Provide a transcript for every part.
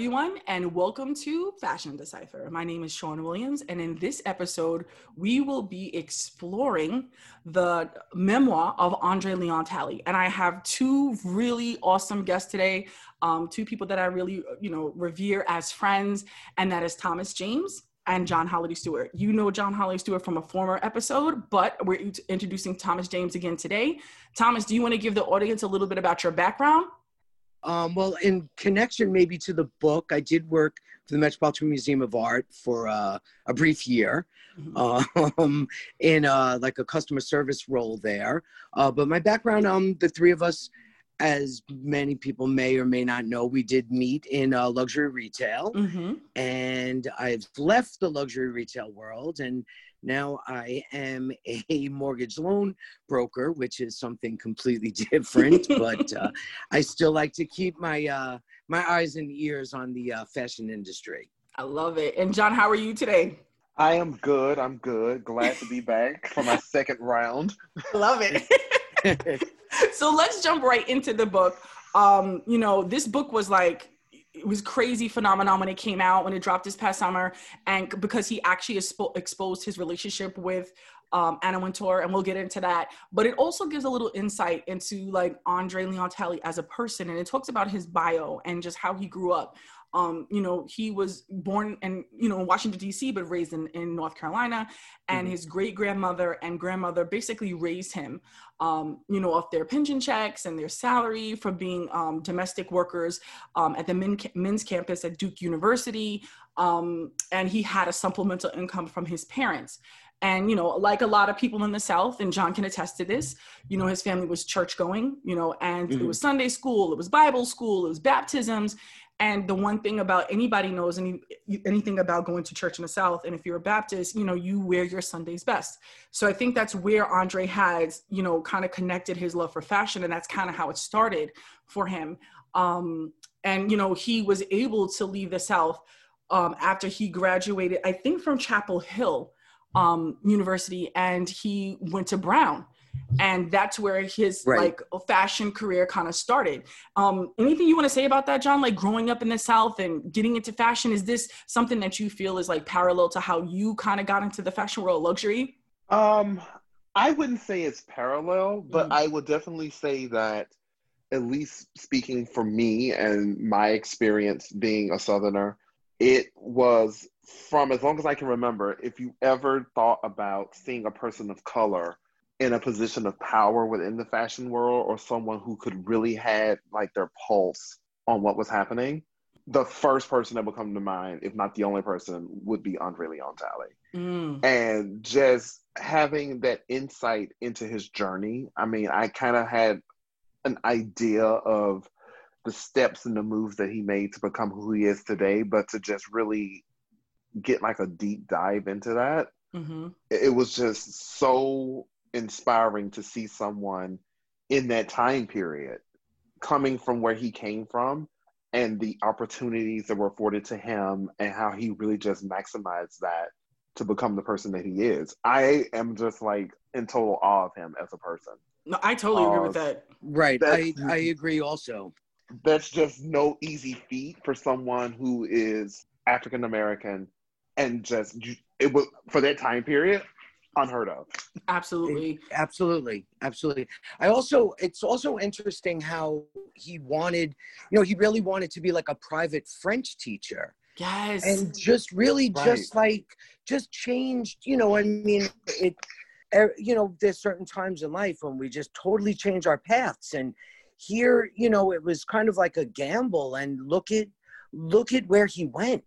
Everyone, and welcome to Fashion Decipher. My name is Sean Williams, and in this episode, we will be exploring the memoir of Andre Leon Talley. And I have two really awesome guests today, um, two people that I really, you know, revere as friends, and that is Thomas James and John Holliday Stewart. You know John Holliday Stewart from a former episode, but we're introducing Thomas James again today. Thomas, do you want to give the audience a little bit about your background? Um, well, in connection maybe to the book, I did work for the Metropolitan Museum of Art for uh, a brief year mm-hmm. um, in uh, like a customer service role there. Uh, but my background, um, the three of us, as many people may or may not know, we did meet in uh, luxury retail. Mm-hmm. And I've left the luxury retail world and now I am a mortgage loan broker, which is something completely different, but uh, I still like to keep my uh, my eyes and ears on the uh, fashion industry. I love it. And John, how are you today? I am good. I'm good. Glad to be back for my second round. Love it. so let's jump right into the book. Um, you know, this book was like it was crazy phenomenon when it came out when it dropped this past summer and because he actually expo- exposed his relationship with um, Anna Wintour, and we'll get into that. But it also gives a little insight into like Andre Leon Talley as a person, and it talks about his bio and just how he grew up um, you know, he was born in, you know, in Washington, D.C., but raised in, in North Carolina. And mm-hmm. his great grandmother and grandmother basically raised him, um, you know, off their pension checks and their salary from being um, domestic workers um, at the men, men's campus at Duke University. Um, and he had a supplemental income from his parents. And, you know, like a lot of people in the South, and John can attest to this, you know, his family was church going, you know, and mm-hmm. it was Sunday school, it was Bible school, it was baptisms. And the one thing about anybody knows any anything about going to church in the South, and if you're a Baptist, you know you wear your Sunday's best. So I think that's where Andre has, you know, kind of connected his love for fashion, and that's kind of how it started for him. Um, and you know he was able to leave the South um, after he graduated, I think from Chapel Hill um, University, and he went to Brown and that's where his right. like fashion career kind of started um anything you want to say about that john like growing up in the south and getting into fashion is this something that you feel is like parallel to how you kind of got into the fashion world luxury um i wouldn't say it's parallel but mm. i would definitely say that at least speaking for me and my experience being a southerner it was from as long as i can remember if you ever thought about seeing a person of color in a position of power within the fashion world or someone who could really had like their pulse on what was happening, the first person that would come to mind, if not the only person, would be Andre Leon Talley. Mm. And just having that insight into his journey, I mean, I kind of had an idea of the steps and the moves that he made to become who he is today, but to just really get like a deep dive into that, mm-hmm. it was just so inspiring to see someone in that time period coming from where he came from and the opportunities that were afforded to him and how he really just maximized that to become the person that he is. I am just like in total awe of him as a person. No, I totally uh, agree with that. Right. I, I agree also. That's just no easy feat for someone who is African American and just it was for that time period unheard of. Absolutely. It, absolutely. Absolutely. I also, it's also interesting how he wanted, you know, he really wanted to be like a private French teacher. Yes. And just really right. just like, just changed, you know, I mean, it, er, you know, there's certain times in life when we just totally change our paths. And here, you know, it was kind of like a gamble and look at, look at where he went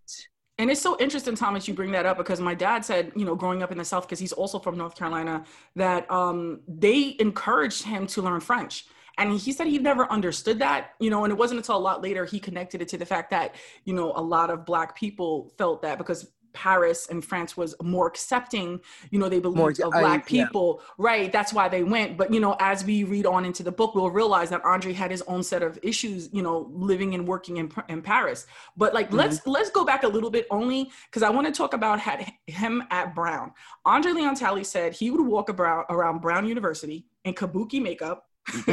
and it's so interesting, Thomas, you bring that up because my dad said, you know, growing up in the South, because he's also from North Carolina, that um, they encouraged him to learn French. And he said he never understood that, you know, and it wasn't until a lot later he connected it to the fact that, you know, a lot of Black people felt that because Paris and France was more accepting, you know, they believed more, of black I, people. Yeah. Right. That's why they went. But, you know, as we read on into the book, we'll realize that Andre had his own set of issues, you know, living and working in, in Paris. But like, mm-hmm. let's, let's go back a little bit only because I want to talk about had him at Brown. Andre Leon Talley said he would walk around, around Brown University in kabuki makeup.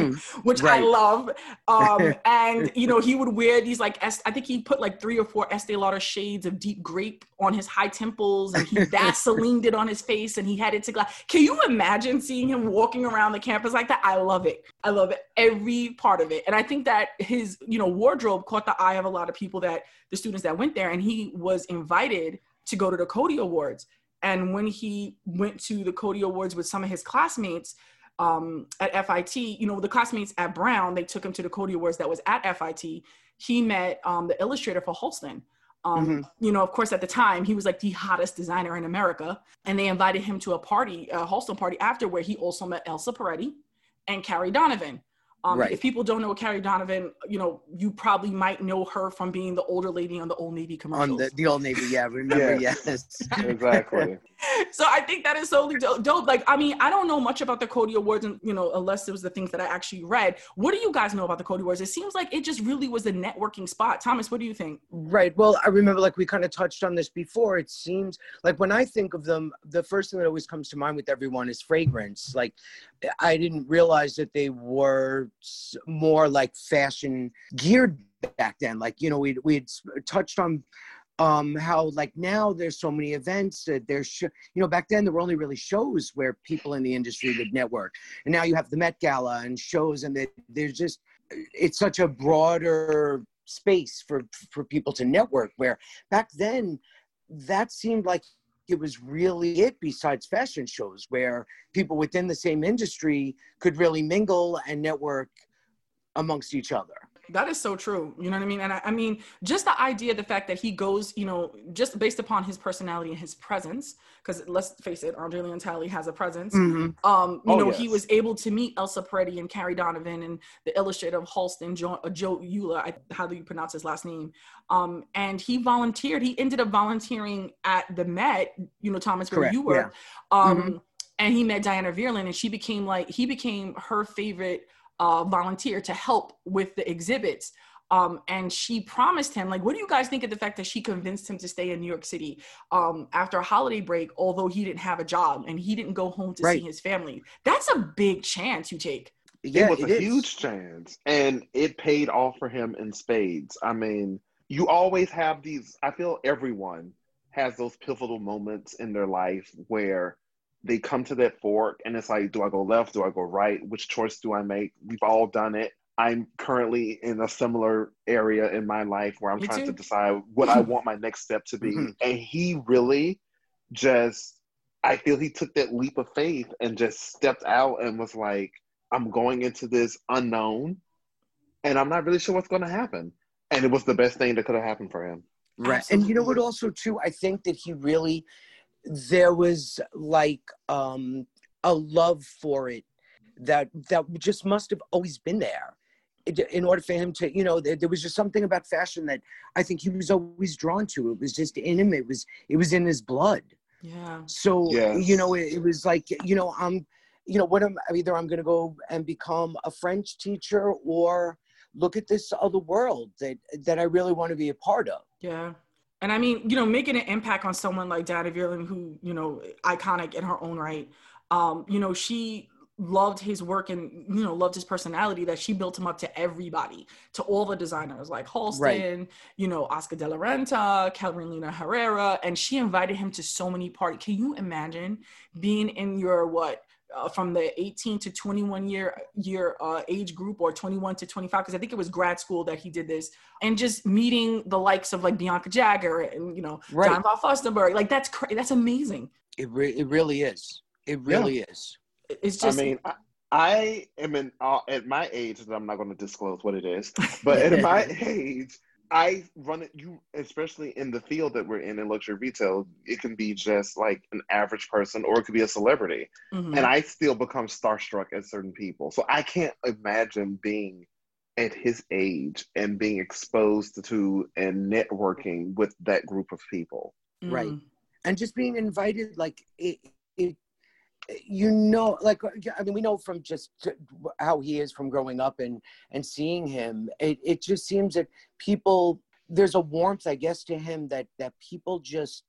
which right. I love. Um, and you know, he would wear these like I think he put like three or four Estee Lauder shades of deep grape on his high temples, and he Vaselined it on his face, and he had it to glass. Can you imagine seeing him walking around the campus like that? I love it. I love it every part of it, and I think that his you know wardrobe caught the eye of a lot of people that the students that went there, and he was invited to go to the Coty Awards. And when he went to the Coty Awards with some of his classmates, um, at FIT, you know, the classmates at Brown, they took him to the Coty Awards that was at FIT. He met um, the illustrator for Halston. Um, mm-hmm. You know, of course, at the time, he was like the hottest designer in America. And they invited him to a party, a Halston party after, where he also met Elsa Peretti and Carrie Donovan. Um, right. If people don't know Carrie Donovan, you know, you probably might know her from being the older lady on the Old Navy commercials. On the, the Old Navy, yeah, remember, yes. yes. exactly. So I think that is so dope. Like, I mean, I don't know much about the Coty Awards, and you know, unless it was the things that I actually read. What do you guys know about the Coty Awards? It seems like it just really was a networking spot. Thomas, what do you think? Right. Well, I remember, like we kind of touched on this before. It seems like when I think of them, the first thing that always comes to mind with everyone is fragrance. Like, I didn't realize that they were more like fashion geared back then. Like, you know, we we had touched on um, how like now there's so many events that there's sh- you know back then there were only really shows where people in the industry would network. And now you have the met gala and shows and there's just it's such a broader space for for people to network where back then that seemed like it was really it besides fashion shows where people within the same industry could really mingle and network amongst each other that is so true. You know what I mean? And I, I, mean, just the idea, the fact that he goes, you know, just based upon his personality and his presence, because let's face it, Andre Leon Talley has a presence. Mm-hmm. Um, you oh, know, yes. he was able to meet Elsa Peretti and Carrie Donovan and the illustrator of Halston, Joe, uh, Joe Eula. I, how do you pronounce his last name? Um, and he volunteered. He ended up volunteering at the Met, you know, Thomas, where Correct. you were. Yeah. Um, mm-hmm. And he met Diana Vreeland, and she became like he became her favorite uh, volunteer to help with the exhibits. Um, and she promised him, like, what do you guys think of the fact that she convinced him to stay in New York City um, after a holiday break, although he didn't have a job and he didn't go home to right. see his family? That's a big chance you take. Yeah, it was it a is. huge chance, and it paid off for him in spades. I mean, you always have these. I feel everyone has those pivotal moments in their life where they come to that fork and it's like, do I go left? Do I go right? Which choice do I make? We've all done it. I'm currently in a similar area in my life where I'm Me trying too. to decide what I want my next step to be. Mm-hmm. And he really just, I feel he took that leap of faith and just stepped out and was like, I'm going into this unknown and I'm not really sure what's going to happen. And it was the best thing that could have happened for him. Right. Absolutely. And you know what, also, too, I think that he really, there was like um, a love for it that that just must have always been there. In order for him to you know there, there, was just something about fashion that i think he was always drawn to. It was just in him. It was it was in his blood. Yeah. So yes. you know it, it, was like you know i'm you know what am either i'm going to go and become a french teacher or look at this other world that that i really want to be a part of. Yeah and I mean, you know, making an impact on someone like Diana Vreeland, who, you know, iconic in her own right. Um, you know, she loved his work and, you know, loved his personality that she built him up to everybody, to all the designers like Halston, right. you know, Oscar de la Renta, Carolina Herrera, and she invited him to so many parties. Can you imagine being in your, what, uh, from the 18 to 21 year year uh, age group or 21 to 25 because i think it was grad school that he did this and just meeting the likes of like bianca jagger and you know right. john von Furstenberg. like that's crazy that's amazing it, re- it really is it really yeah. is it's just i mean I- I am in uh, at my age, and I'm not going to disclose what it is, but at my age, I run it. You, especially in the field that we're in in luxury retail, it can be just like an average person, or it could be a celebrity, mm-hmm. and I still become starstruck at certain people. So I can't imagine being at his age and being exposed to and networking with that group of people. Mm-hmm. Right, and just being invited, like it, it you know like i mean we know from just how he is from growing up and and seeing him. It, it just seems that people there's a warmth i guess to him that that people just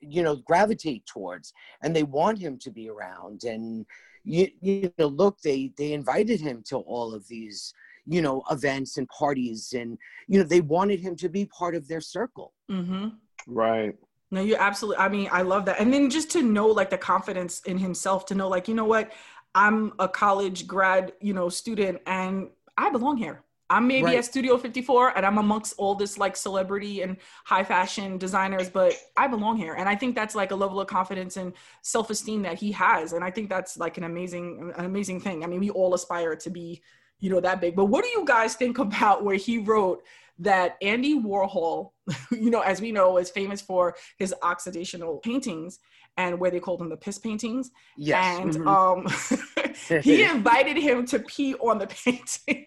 you know gravitate towards and they want him to be around. And you, you know look they they invited him to all of these you know events and parties and you know they wanted him to be part of their circle. Mm-hmm. right no you absolutely i mean i love that and then just to know like the confidence in himself to know like you know what i'm a college grad you know student and i belong here I'm maybe right. at Studio 54 and I'm amongst all this like celebrity and high fashion designers, but I belong here. And I think that's like a level of confidence and self esteem that he has. And I think that's like an amazing, an amazing thing. I mean, we all aspire to be, you know, that big. But what do you guys think about where he wrote that Andy Warhol, you know, as we know, is famous for his oxidational paintings and where they called them the piss paintings. Yes. And mm-hmm. um, he invited him to pee on the painting.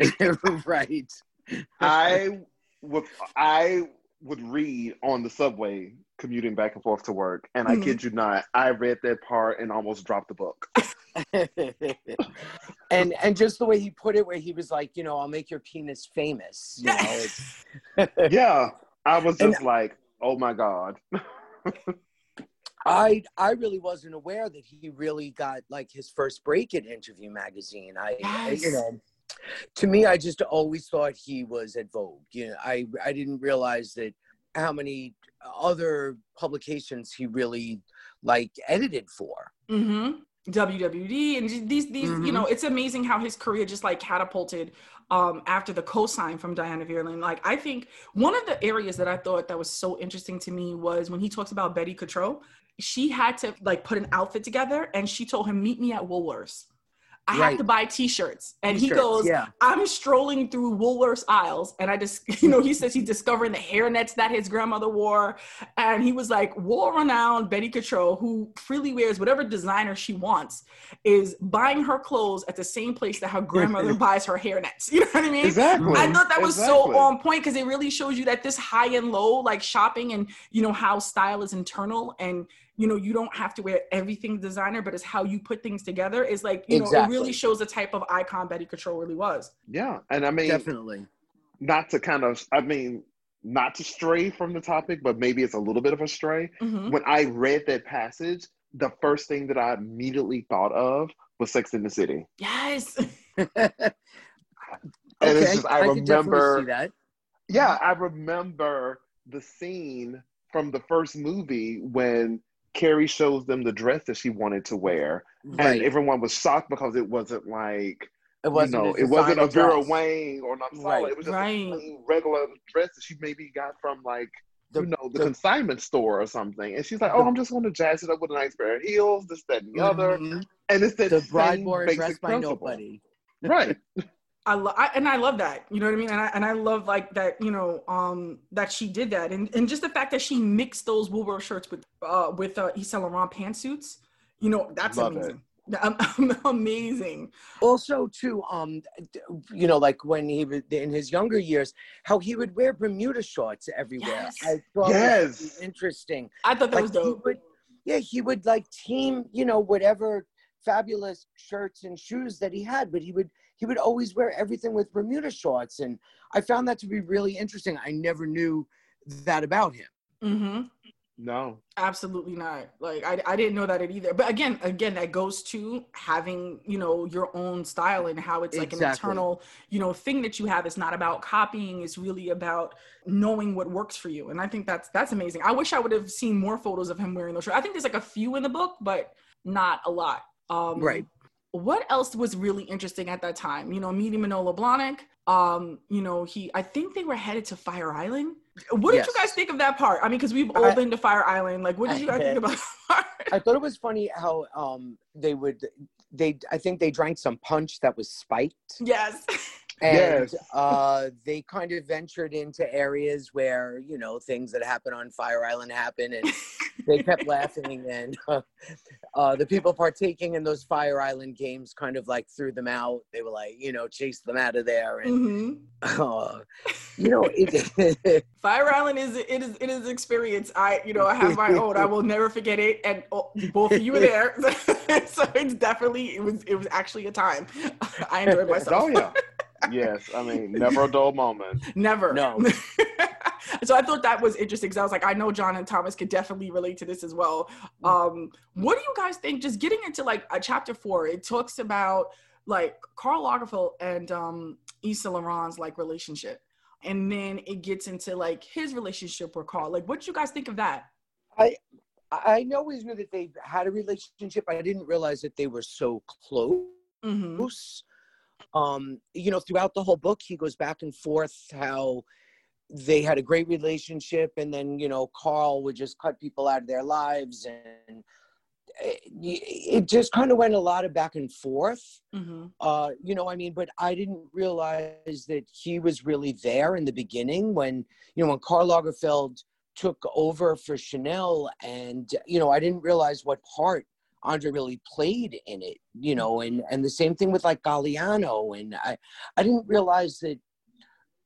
right. I would I would read on the subway commuting back and forth to work, and mm-hmm. I kid you not, I read that part and almost dropped the book. and and just the way he put it, where he was like, you know, I'll make your penis famous. You know, yeah, I was just and, like, oh my god. I I really wasn't aware that he really got like his first break in Interview Magazine. I, yes. you know, to me, I just always thought he was at Vogue. You know, I I didn't realize that how many other publications he really like edited for. Mm-hmm. WWD and these these mm-hmm. you know it's amazing how his career just like catapulted um after the co-sign from Diana Vreeland like I think one of the areas that I thought that was so interesting to me was when he talks about Betty Catroux she had to like put an outfit together and she told him meet me at Woolworths I right. have to buy t-shirts. And t-shirts, he goes, yeah. I'm strolling through Woolworths aisles. And I just, you know, he says he's discovering the hairnets that his grandmother wore. And he was like, world-renowned Betty Catroux, who freely wears whatever designer she wants, is buying her clothes at the same place that her grandmother buys her hairnets. You know what I mean? Exactly. I thought that was exactly. so on point because it really shows you that this high and low, like shopping and, you know, how style is internal and you know you don't have to wear everything designer but it's how you put things together is like you exactly. know it really shows the type of icon betty Catroux really was. Yeah and i mean definitely. not to kind of i mean not to stray from the topic but maybe it's a little bit of a stray. Mm-hmm. when i read that passage the first thing that i immediately thought of was sex in the city. Yes. And okay, it's just i, I remember that. Yeah i remember the scene from the first movie when Carrie shows them the dress that she wanted to wear, right. and everyone was shocked because it wasn't like it wasn't you know, it wasn't a Vera Wang or not solid. Right. It was just right. a regular dress that she maybe got from like the, you know the, the, consignment store or something. And she's like, "Oh, I'm just going to jazz it up with a nice pair of heels, this, that, and the mm-hmm. other." And it's that the bride wore dressed by nobody, right? I love and I love that. You know what I mean? And I and I love like that, you know, um that she did that. And and just the fact that she mixed those Woolworth shirts with uh with uh Yves Saint Laurent pantsuits, you know, that's love amazing. It. amazing. Also, too, um, you know, like when he was in his younger years, how he would wear Bermuda shorts everywhere. Yes. I thought yes. interesting. I thought that like was dope. He would, yeah, he would like team, you know, whatever fabulous shirts and shoes that he had, but he would he would always wear everything with Bermuda shorts. And I found that to be really interesting. I never knew that about him. Mm-hmm. No, absolutely not. Like I, I didn't know that either. But again, again, that goes to having you know your own style and how it's like exactly. an internal you know thing that you have. It's not about copying. It's really about knowing what works for you. And I think that's that's amazing. I wish I would have seen more photos of him wearing those shirts. I think there's like a few in the book, but not a lot. Um, right what else was really interesting at that time? You know, meeting Manolo Blahnik. Um, you know, he I think they were headed to Fire Island. What did yes. you guys think of that part? I mean, because we've all I, been to Fire Island. Like, what did you guys think about I thought it was funny how um they would they I think they drank some punch that was spiked. Yes. and yes. uh, they kind of ventured into areas where you know things that happen on Fire Island happen, and they kept laughing, and uh, uh, the people partaking in those Fire Island games kind of like threw them out. They were like, you know, chased them out of there, and mm-hmm. Uh, you know, it, Fire Island is it is it is experience. I you know I have my own. I will never forget it, and oh, both of you were there, so it's definitely it was it was actually a time. I enjoyed myself. Oh yeah yes, I mean, never a dull moment. Never. No. so I thought that was interesting because I was like, I know John and Thomas could definitely relate to this as well. Mm. Um, what do you guys think? Just getting into like a chapter four, it talks about like Karl Lagerfeld and um, Yves Saint Laurent's like relationship, and then it gets into like his relationship with Karl. Like, what do you guys think of that? I I always knew that they had a relationship. I didn't realize that they were so close. Mm-hmm. Um, you know, throughout the whole book, he goes back and forth how they had a great relationship, and then you know, Karl would just cut people out of their lives, and it, it just kind of went a lot of back and forth. Mm-hmm. Uh, you know, I mean, but I didn't realize that he was really there in the beginning when you know when Karl Lagerfeld took over for Chanel, and you know, I didn't realize what part Andre really played in it, you know, and and the same thing with like Galliano, and I I didn't realize that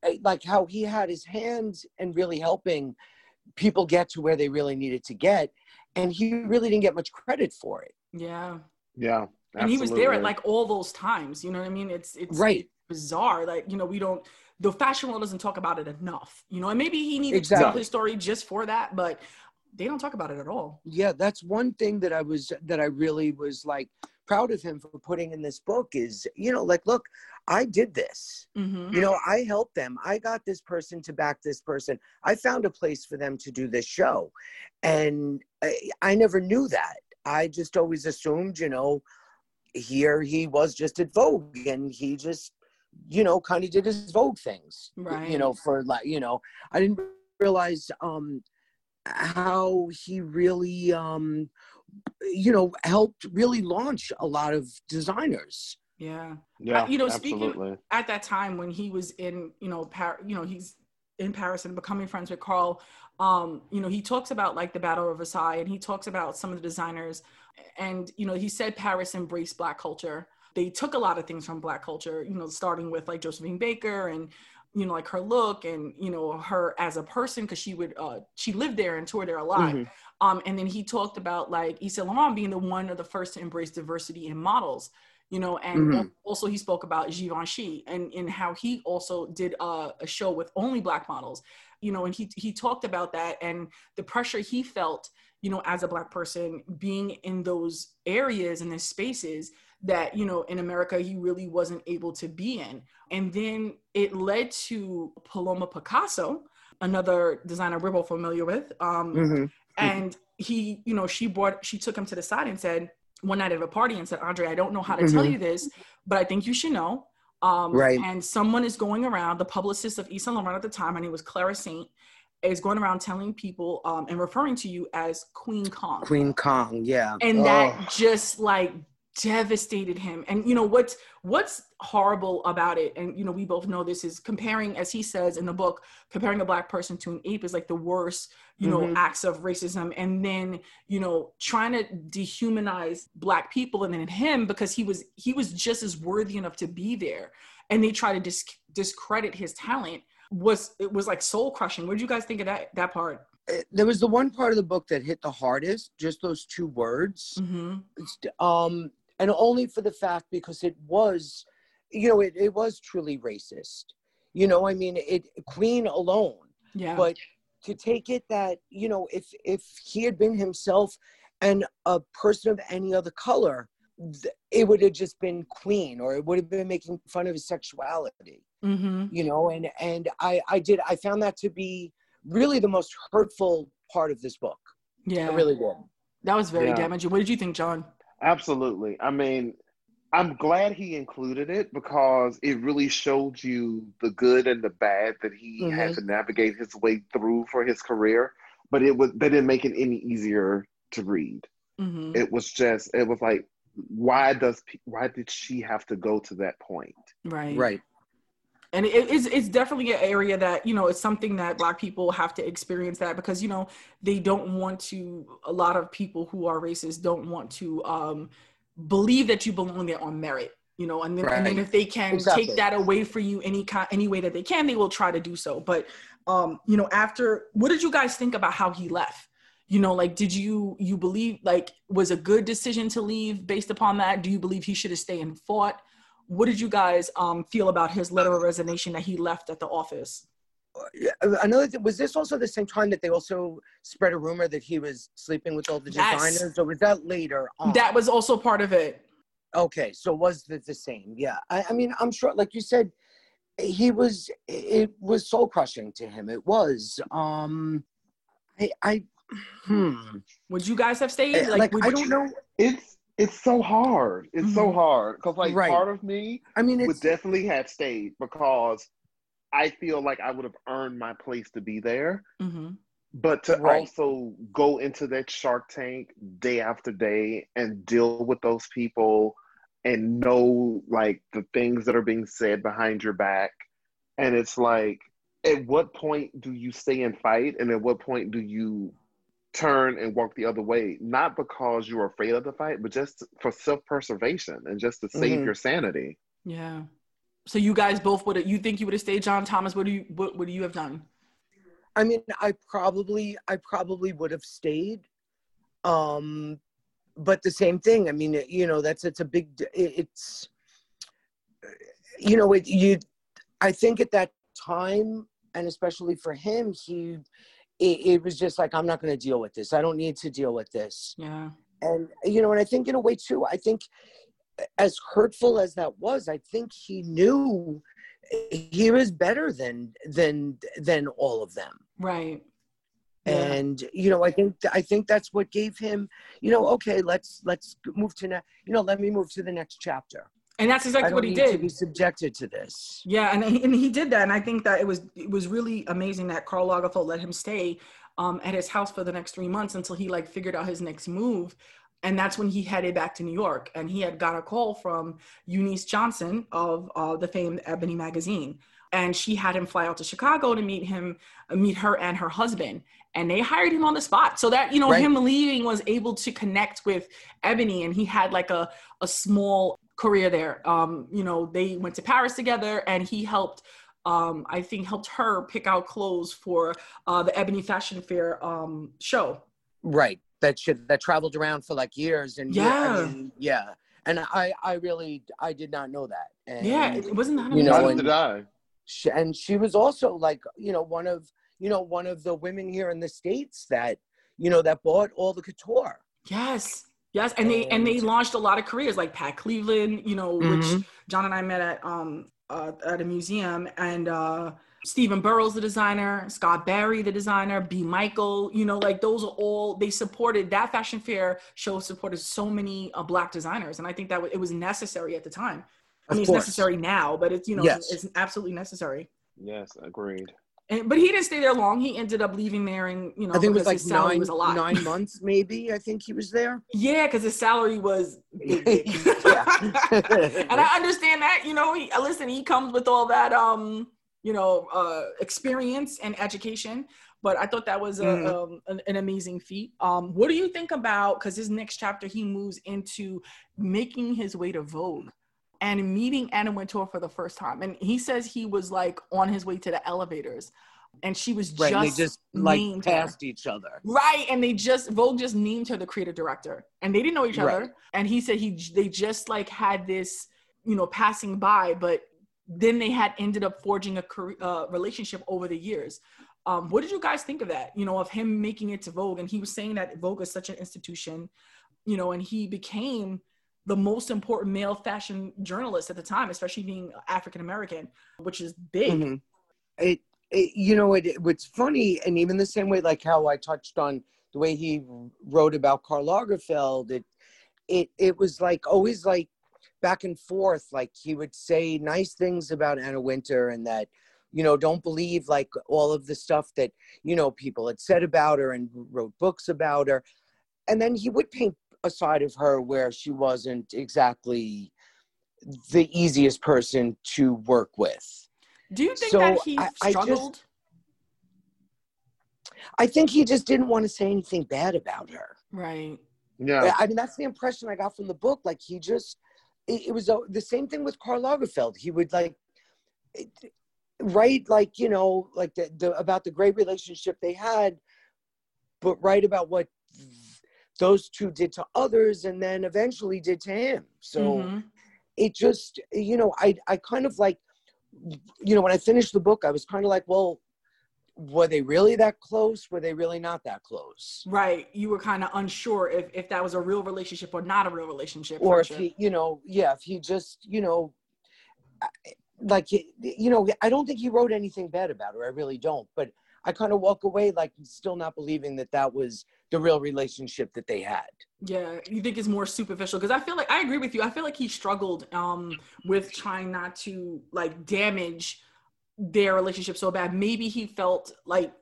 eh, like how he had his hands and really helping people get to where they really needed to get, and he really didn't get much credit for it. Yeah. Yeah. Absolutely. And he was there at like all those times, you know what I mean? It's it's right. bizarre. Like, you know, we don't the fashion world doesn't talk about it enough, you know, and maybe he needed exactly. to tell his story just for that, but they don't talk about it at all. Yeah, that's one thing that I was that I really was like proud of him for putting in this book is, you know, like look, I did this. Mm-hmm. You know, I helped them. I got this person to back this person. I found a place for them to do this show. And I, I never knew that. I just always assumed, you know, here he was just at Vogue and he just you know, kind of did his Vogue things. Right. You know, for like, you know, I didn't realize um how he really um you know helped really launch a lot of designers. Yeah. Yeah. Uh, you know, absolutely. speaking at that time when he was in, you know, Par- you know, he's in Paris and becoming friends with Karl, um, you know, he talks about like the Battle of Versailles and he talks about some of the designers and you know, he said Paris embraced black culture they took a lot of things from black culture, you know, starting with like Josephine Baker and you know like her look and you know her as a person because she would uh she lived there and toured there a lot mm-hmm. um and then he talked about like Saint Laurent being the one of the first to embrace diversity in models you know and mm-hmm. also he spoke about Givenchy and and how he also did uh, a show with only black models you know and he he talked about that and the pressure he felt you know as a black person being in those areas and those spaces that you know in america he really wasn't able to be in and then it led to paloma picasso another designer we're both familiar with um, mm-hmm. and he you know she brought she took him to the side and said one night at a party and said andre i don't know how to mm-hmm. tell you this but i think you should know um, right. and someone is going around the publicist of Yves Saint Laurent at the time and it was clara saint is going around telling people um, and referring to you as Queen Kong. Queen Kong, yeah. And oh. that just like devastated him. And you know what's what's horrible about it and you know we both know this is comparing as he says in the book comparing a black person to an ape is like the worst you know mm-hmm. acts of racism. And then you know trying to dehumanize black people and then him because he was he was just as worthy enough to be there. And they try to dis- discredit his talent was it was like soul crushing what did you guys think of that that part? Eh, there was the one part of the book that hit the hardest just those two words. Mm-hmm. um and only for the fact because it was you know it, it was truly racist. You know i mean it queen alone. Yeah. But to take it that you know if if he had been himself and a person of any other color it would have just been queen or it would have been making fun of his sexuality. Mm-hmm. you know and and i i did i found that to be really the most hurtful part of this book. Yeah. i really did. That was very yeah. damaging. What did you think john Absolutely. I mean, I'm glad he included it because it really showed you the good and the bad that he mm-hmm. had to navigate his way through for his career. But it was they didn't make it any easier to read. Mm-hmm. It was just it was like why does why did she have to go to that point? Right. Right and it is it's definitely an area that you know it's something that black people have to experience that because you know they don't want to a lot of people who are racist don't want to um believe that you belong there on merit you know and then, right. and then if they can exactly. take that away for you any kind any way that they can they will try to do so but um you know after what did you guys think about how he left you know like did you you believe like was a good decision to leave based upon that do you believe he should have stayed and fought what did you guys um, feel about his letter of resignation that he left at the office? another thing was this also the same time that they also spread a rumor that he was sleeping with all the Yes. designers, or was that later on? That was also part of it. okay. So was the, the same? Yeah. I, I mean, I'm sure, like you said, he was. It was soul crushing to him. It was. Um, I, I, hmm. Would you guys have stayed? Eh, Like, would I don't know. It's it's so hard. It's so Mhm. hard because like Right. part of me I mean, would definitely have stayed because I feel like I would have earned my place to be there. Mhm. But to Right. also go into that Shark Tank day after day and deal with those people and know like the things that are being said behind your back. And it's like, at what point do you stay and fight? And at what point do you turn and walk the other way? Not because you're afraid of the fight, but just for self preservation and just to save Mhm. your sanity. Yeah. So you guys both would. You think you would have stayed, John Thomas? What do you? What would you have done? I mean, I probably, I probably would have stayed. Um, but the same thing. I mean, you know, that's it's a big. It's, you know, it you. I think at that time, and especially for him, he, it, it was just like I'm not going to deal with this. I don't need to deal with this. Yeah. And you know, and I think in a way too. I think, as hurtful as that was, I think he knew he was better than than than all of them Right. Yeah. and you know i think i think that's what gave him you know okay let's let's move to ne- you know let me move to the next chapter And that's exactly what he need to did. be subjected to this Yeah, and he, and he did that, and I think that it was it was really amazing that Karl Lagerfeld let him stay um, at his house for the next three months until he like figured out his next move, and that's when he headed back to New York, and he had got a call from Eunice Johnson of uh, the famed Ebony magazine, and she had him fly out to Chicago to meet him, meet her and her husband, and they hired him on the spot. So that you know Right. him leaving was able to connect with Ebony, and he had like a a small career there. Um, you know, they went to Paris together, and he helped. Um, I think helped her pick out clothes for uh, the Ebony Fashion Fair um, show. right that shit that traveled around for like years and Yeah. I mean, yeah and i i really i did not know that and yeah, it, it wasn't that you know, and- did I. she, and she was also like you know one of you know one of the women here in the states that you know that bought all the couture yes, yes, and they and they launched a lot of careers like Pat Cleveland. You know, which Mhm. John and I met at um uh, at a museum, and uh, Stephen Burrows, the designer, Scott Barry, the designer, B. Michael. You know, like those are all they supported. That fashion fair show supported so many uh, black designers, and I think that w- it was necessary at the time. I Of mean, it's necessary now, but it's you know Yes. it's absolutely necessary. Yes, agreed. And, but he didn't stay there long. He ended up leaving there, and you know, i think it was like nine was a lot. nine months maybe i think he was there Yeah, because his salary was big, big. And I understand that. You know, he, listen, he comes with all that, um, you know, uh, experience and education. But I thought that was a, Mhm. um, an, an amazing feat. Um, what do you think about? Because his next chapter, he moves into making his way to Vogue and meeting Anna Wintour for the first time. And he says he was like on his way to the elevators, and she was right just, they just like named her. each other Right, and they just Vogue just named her the creative director, and they didn't know each other. Right. And he said he they just like had this, you know, passing by, but then they had ended up forging a career, uh, relationship over the years. Um, what did you guys think of that? You know, of him making it to Vogue, and he was saying that Vogue is such an institution, you know, and he became the most important male fashion journalist at the time, especially being African American, which is big. Mhm. it, it you know it, it what's funny and even the same way like how i touched on the way he wrote about karl lagerfeld it it it was like always like back and forth like he would say nice things about anna wintour and that you know don't believe like all of the stuff that you know people had said about her and wrote books about her and then he would paint a side of her where she wasn't exactly the easiest person to work with Do you think So, that he I- I just- struggled? I think he just didn't want to say anything bad about her. right. Yeah. I mean, that's the impression I got from the book. Like he just, it, it was uh, the same thing with Karl Lagerfeld. He would like it- write like you know like the, the about the great relationship they had, but write about what those two did to others, and then eventually did to him. So Mhm. it just you know I I kind of like you know when I finished the book I was kind of like well were they really that close? Were they really not that close? Right. You were kind of unsure if, if that was a real relationship or not a real relationship. Or if he, you know, yeah, if he just, you know, like, you know, I don't think he wrote anything bad about her. I really don't. But I kind of walk away like still not believing that that was the real relationship that they had. Yeah, you think it's more superficial because I feel like I agree with you. I feel like he struggled um with trying not to like damage their relationship so bad. Maybe he felt like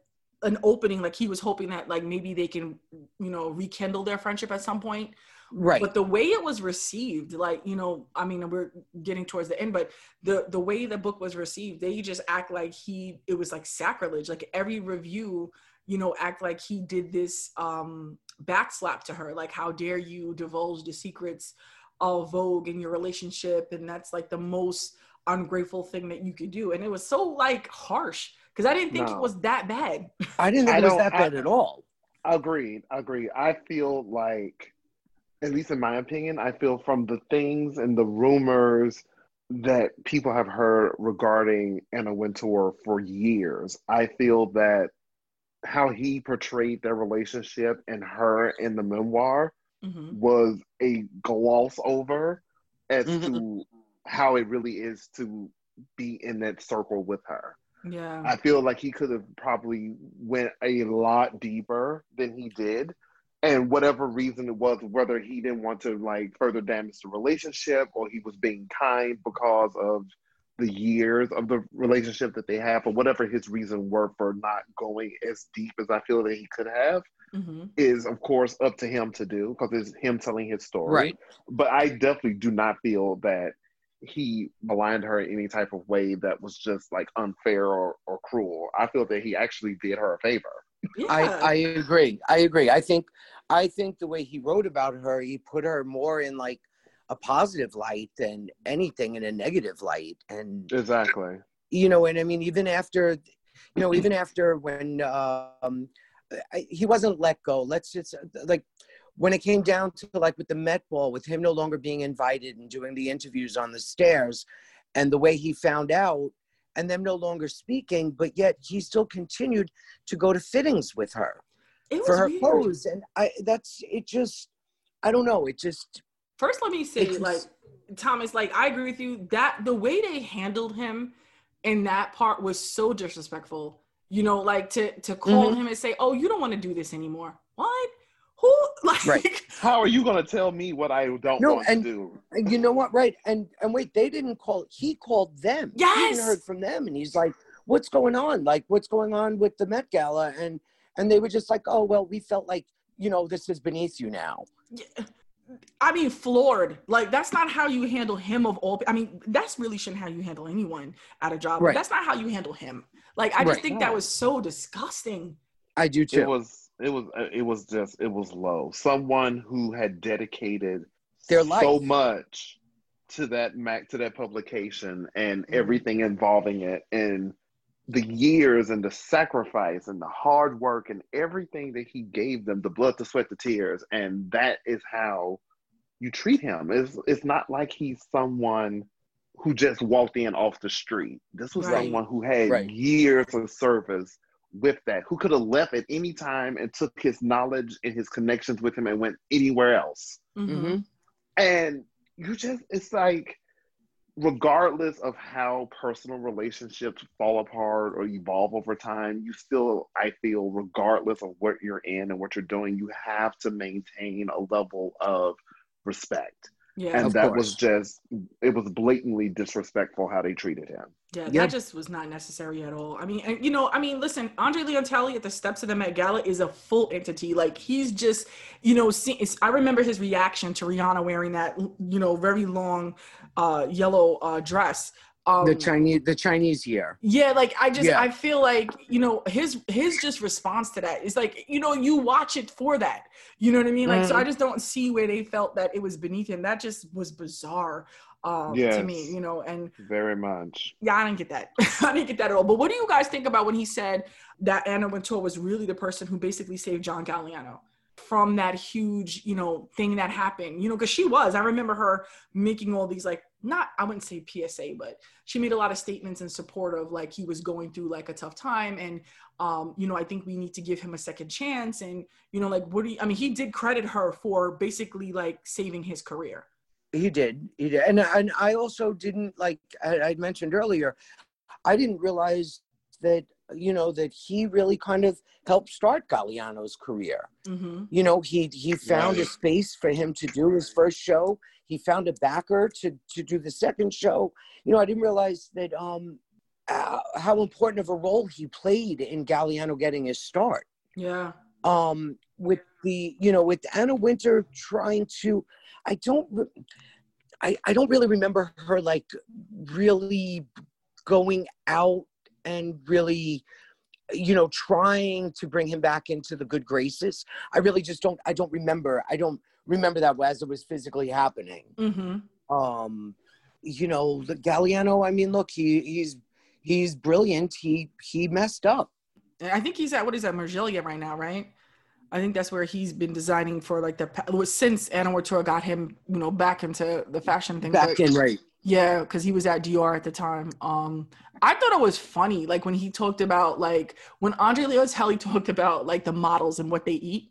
an opening, like he was hoping that like maybe they can, you know, rekindle their friendship at some point. Right. But the way it was received, like, you know, I mean, we're getting towards the end, but the the way the book was received, they just act like he it was like sacrilege. Like every review, you know, act like he did this um backslap to her. Like, how dare you divulge the secrets of Vogue in your relationship? And that's like the most ungrateful thing that you could do. And it was so like harsh because I didn't think no. it was that bad. I didn't think I it was that bad I, at all. Agreed. Agreed. I feel like, at least in my opinion, I feel from the things and the rumors that people have heard regarding Anna Wintour for years, I feel that how he portrayed their relationship and her in the memoir mm-hmm. was a gloss over as mm-hmm. to how it really is to be in that circle with her. Yeah. I feel like he could have probably went a lot deeper than he did. And whatever reason it was, whether he didn't want to like further damage the relationship or he was being kind because of the years of the relationship that they have, or whatever his reason were for not going as deep as I feel that he could have, mm-hmm. is of course up to him to do because it's him telling his story. Right. But I definitely do not feel that he maligned her in any type of way that was just like unfair or, or cruel. I feel that he actually did her a favor. Yeah. I, I agree. I agree. I think I think the way he wrote about her, he put her more in like a positive light than anything in a negative light. And exactly. You know, and I mean, even after you know, even after when um I, he wasn't let go, let's just like when it came down to like with the Met Ball, with him no longer being invited and doing the interviews on the stairs, and the way he found out, and them no longer speaking, but yet he still continued to go to fittings with her for her weird. clothes, and I that's it. Just I don't know. It just first let me say just, like Thomas, like I agree with you that the way they handled him in that part was so disrespectful. You know, like to to call mm-hmm. him and say, "Oh, you don't want to do this anymore." What? Who like right. how are you gonna tell me what I don't no, want and, to do? And you know what, right? And and wait, they didn't call he called them. Yes. He heard from them and he's like, What's going on? Like, what's going on with the Met Gala? And and they were just like, Oh well, we felt like, you know, this is beneath you now. Yeah. I mean, floored. Like that's not how you handle him of all. I mean, that's really shouldn't how you handle anyone at a job. Right. That's not how you handle him. Like I just right. think that was so disgusting. I do too. It was it was uh, it was just it was low. Someone who had dedicated their life so much to that mac to that publication and mm-hmm. everything involving it and the years and the sacrifice and the hard work and everything that he gave them the blood the sweat the tears and that is how you treat him it's, it's not like he's someone who just walked in off the street this was right. someone who had right. years of service with that, who could have left at any time and took his knowledge and his connections with him and went anywhere else. Mm-hmm. And you just, it's like, regardless of how personal relationships fall apart or evolve over time, you still, I feel, regardless of what you're in and what you're doing, you have to maintain a level of respect. Yeah, and that course. was just it was blatantly disrespectful how they treated him. Yeah, that just was not necessary at all. I mean, and, you know, I mean, listen, Andre Leon at the steps of the Met Gala is a full entity. Like he's just, you know, see, I remember his reaction to Rihanna wearing that, you know, very long uh, yellow uh, dress. Um, the Chinese, the Chinese year. Yeah, like I just, yeah. I feel like you know his his just response to that is like you know you watch it for that. You know what I mean? Like, mm. so I mm. just don't see where they felt that it was beneath him. That just was bizarre um, yes, to me, you know, and very much. Yeah, I didn't get that. I didn't get that at all. But what do you guys think about when he said that Anna Wintour was really the person who basically saved John Galliano from that huge, you know, thing that happened? You know, because she was. I remember her making all these like not I wouldn't say PSA, but she made a lot of statements in support of like he was going through like a tough time and um you know I think we need to give him a second chance and you know like what do you I mean he did credit her for basically like saving his career. He did. He did. And and I also didn't like I, I mentioned earlier, I didn't realize that you know that he really kind of helped start Galliano's career. Mm-hmm. You know, he he found right. a space for him to do his first show. He found a backer to to do the second show. You know, I didn't realize that um uh, how important of a role he played in Galliano getting his start. Yeah. Um, with the you know with Anna Wintour trying to, I don't. I, I don't really remember her like really going out and really you know trying to bring him back into the good graces i really just don't i don't remember i don't remember that as it was physically happening. Mm-hmm. um you know the galliano i mean look he he's he's brilliant. He he messed up. I think he's at what is that margiela right now right? I think that's where he's been designing for like the since anna Wintour got him you know back into the fashion thing. Back in right yeah, because he was at Dior at the time. Um, I thought it was funny, like when he talked about like when Andre Leon Talley talked about like the models and what they eat.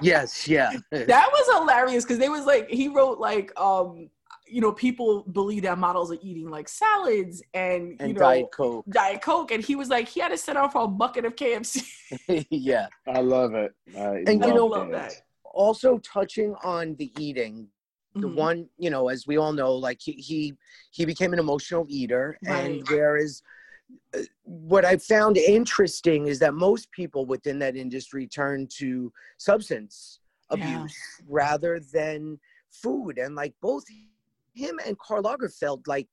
yes, yeah. that was hilarious because they was like he wrote like um you know people believe that models are eating like salads and, and you know diet coke diet coke and he was like he had to set off a bucket of kfc yeah i love it I and you know love that also touching on the eating the mm-hmm. one you know as we all know like he he, he became an emotional eater right. and whereas uh, what i found interesting is that most people within that industry turn to substance abuse yeah. rather than food and like both him and karl lagerfeld like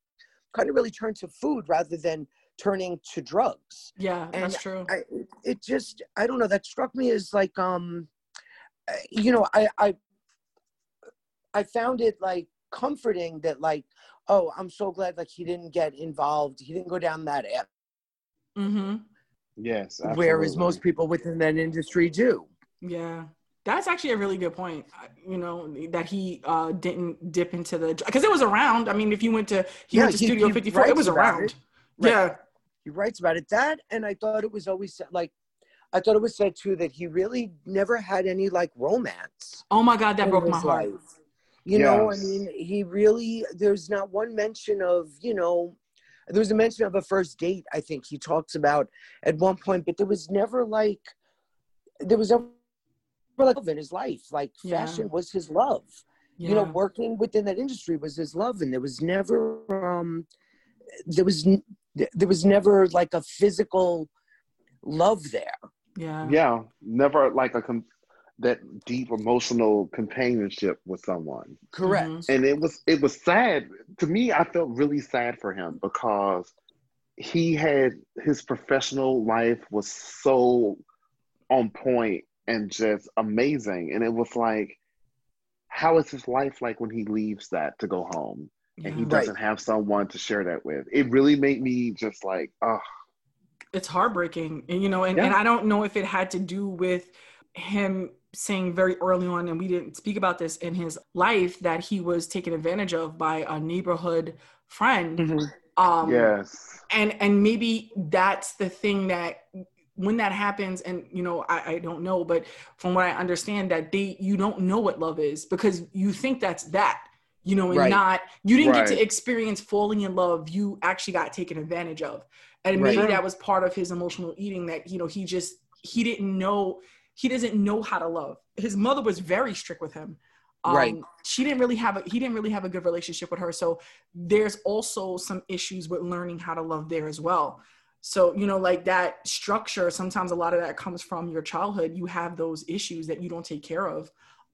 kind of really turned to food rather than turning to drugs yeah and that's true I, it just i don't know that struck me as like um uh, you know i i I found it like comforting that like, oh, I'm so glad like he didn't get involved. He didn't go down that app. Mm-hmm. Yes. Absolutely. Whereas most people within that industry do. Yeah. That's actually a really good point. You know that he uh, didn't dip into the because it was around. I mean, if you went to he yeah, went to he, Studio 54, it was around. It. Right. Yeah, he writes about it. That and I thought it was always like I thought it was said too that he really never had any like romance. Oh my god, that broke my heart. Life. You yes. know, I mean, he really, there's not one mention of, you know, there was a mention of a first date, I think he talks about at one point, but there was never like, there was never like in his life. Like yeah. fashion was his love. Yeah. You know, working within that industry was his love. And there was never, um, there was, there was never like a physical love there. Yeah. Yeah. Never like a, com- that deep emotional companionship with someone. Correct. Mm-hmm. And it was it was sad to me. I felt really sad for him because he had his professional life was so on point and just amazing, and it was like, how is his life like when he leaves that to go home? and he doesn't right. have someone to share that with. It really made me just like, oh. It's heartbreaking, and you know, and, yeah. and I don't know if it had to do with him saying very early on, and we didn't speak about this in his life, that he was taken advantage of by a neighborhood friend. Mm-hmm. Um, yes. And and maybe that's the thing that when that happens, and you know, I, I don't know, but from what I understand, that they you don't know what love is because you think that's that you know, and right. not you didn't right. get to experience falling in love. You actually got taken advantage of, and right. maybe that was part of his emotional eating. That you know, he just he didn't know he doesn't know how to love. His mother was very strict with him. Um, right. She didn't really have a he didn't really have a good relationship with her. So there's also some issues with learning how to love there as well. So you know, like that structure. Sometimes a lot of that comes from your childhood. You have those issues that you don't take care of,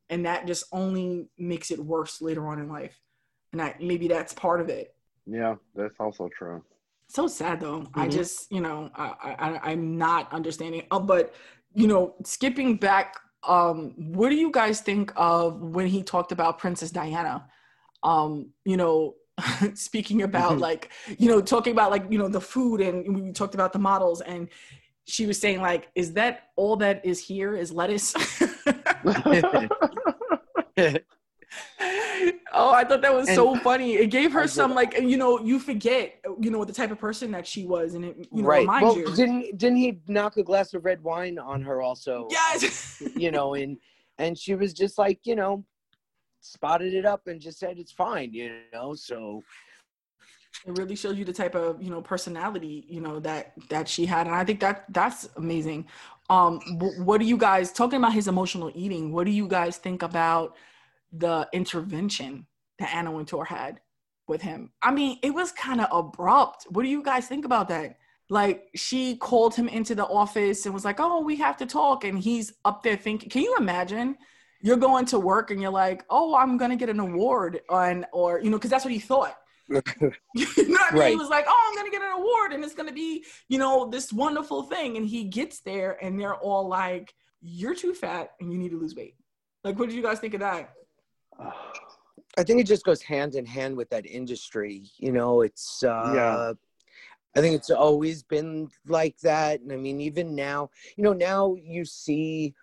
and that just only makes it worse later on in life. And that maybe that's part of it. Yeah, that's also true. So sad though. Mm-hmm. I just, you know, I, I I'm not understanding. Oh, but you know, skipping back, um, what do you guys think of when he talked about Princess Diana? Um, you know, speaking about mm-hmm. like, you know, talking about like, you know, the food and we talked about the models and she was saying like, is that all that is here is lettuce? oh, I thought that was and so funny. It gave her some like you know you forget you know what the type of person that she was, and it you know right. reminds well, you. Didn't didn't he knock a glass of red wine on her also? Yes. you know, and and she was just like you know spotted it up and just said it's fine. You know, so it really shows you the type of you know personality you know that that she had and i think that that's amazing um what do you guys talking about his emotional eating what do you guys think about the intervention that anna wintour had with him i mean it was kind of abrupt what do you guys think about that like she called him into the office and was like oh we have to talk and he's up there thinking can you imagine you're going to work and you're like oh i'm gonna get an award on or you know because that's what he thought you know what right. He was like, "Oh, I'm gonna get an award, and it's gonna be, you know, this wonderful thing." And he gets there, and they're all like, "You're too fat, and you need to lose weight." Like, what did you guys think of that? I think it just goes hand in hand with that industry. You know, it's uh, yeah. I think it's always been like that, and I mean, even now, you know, now you see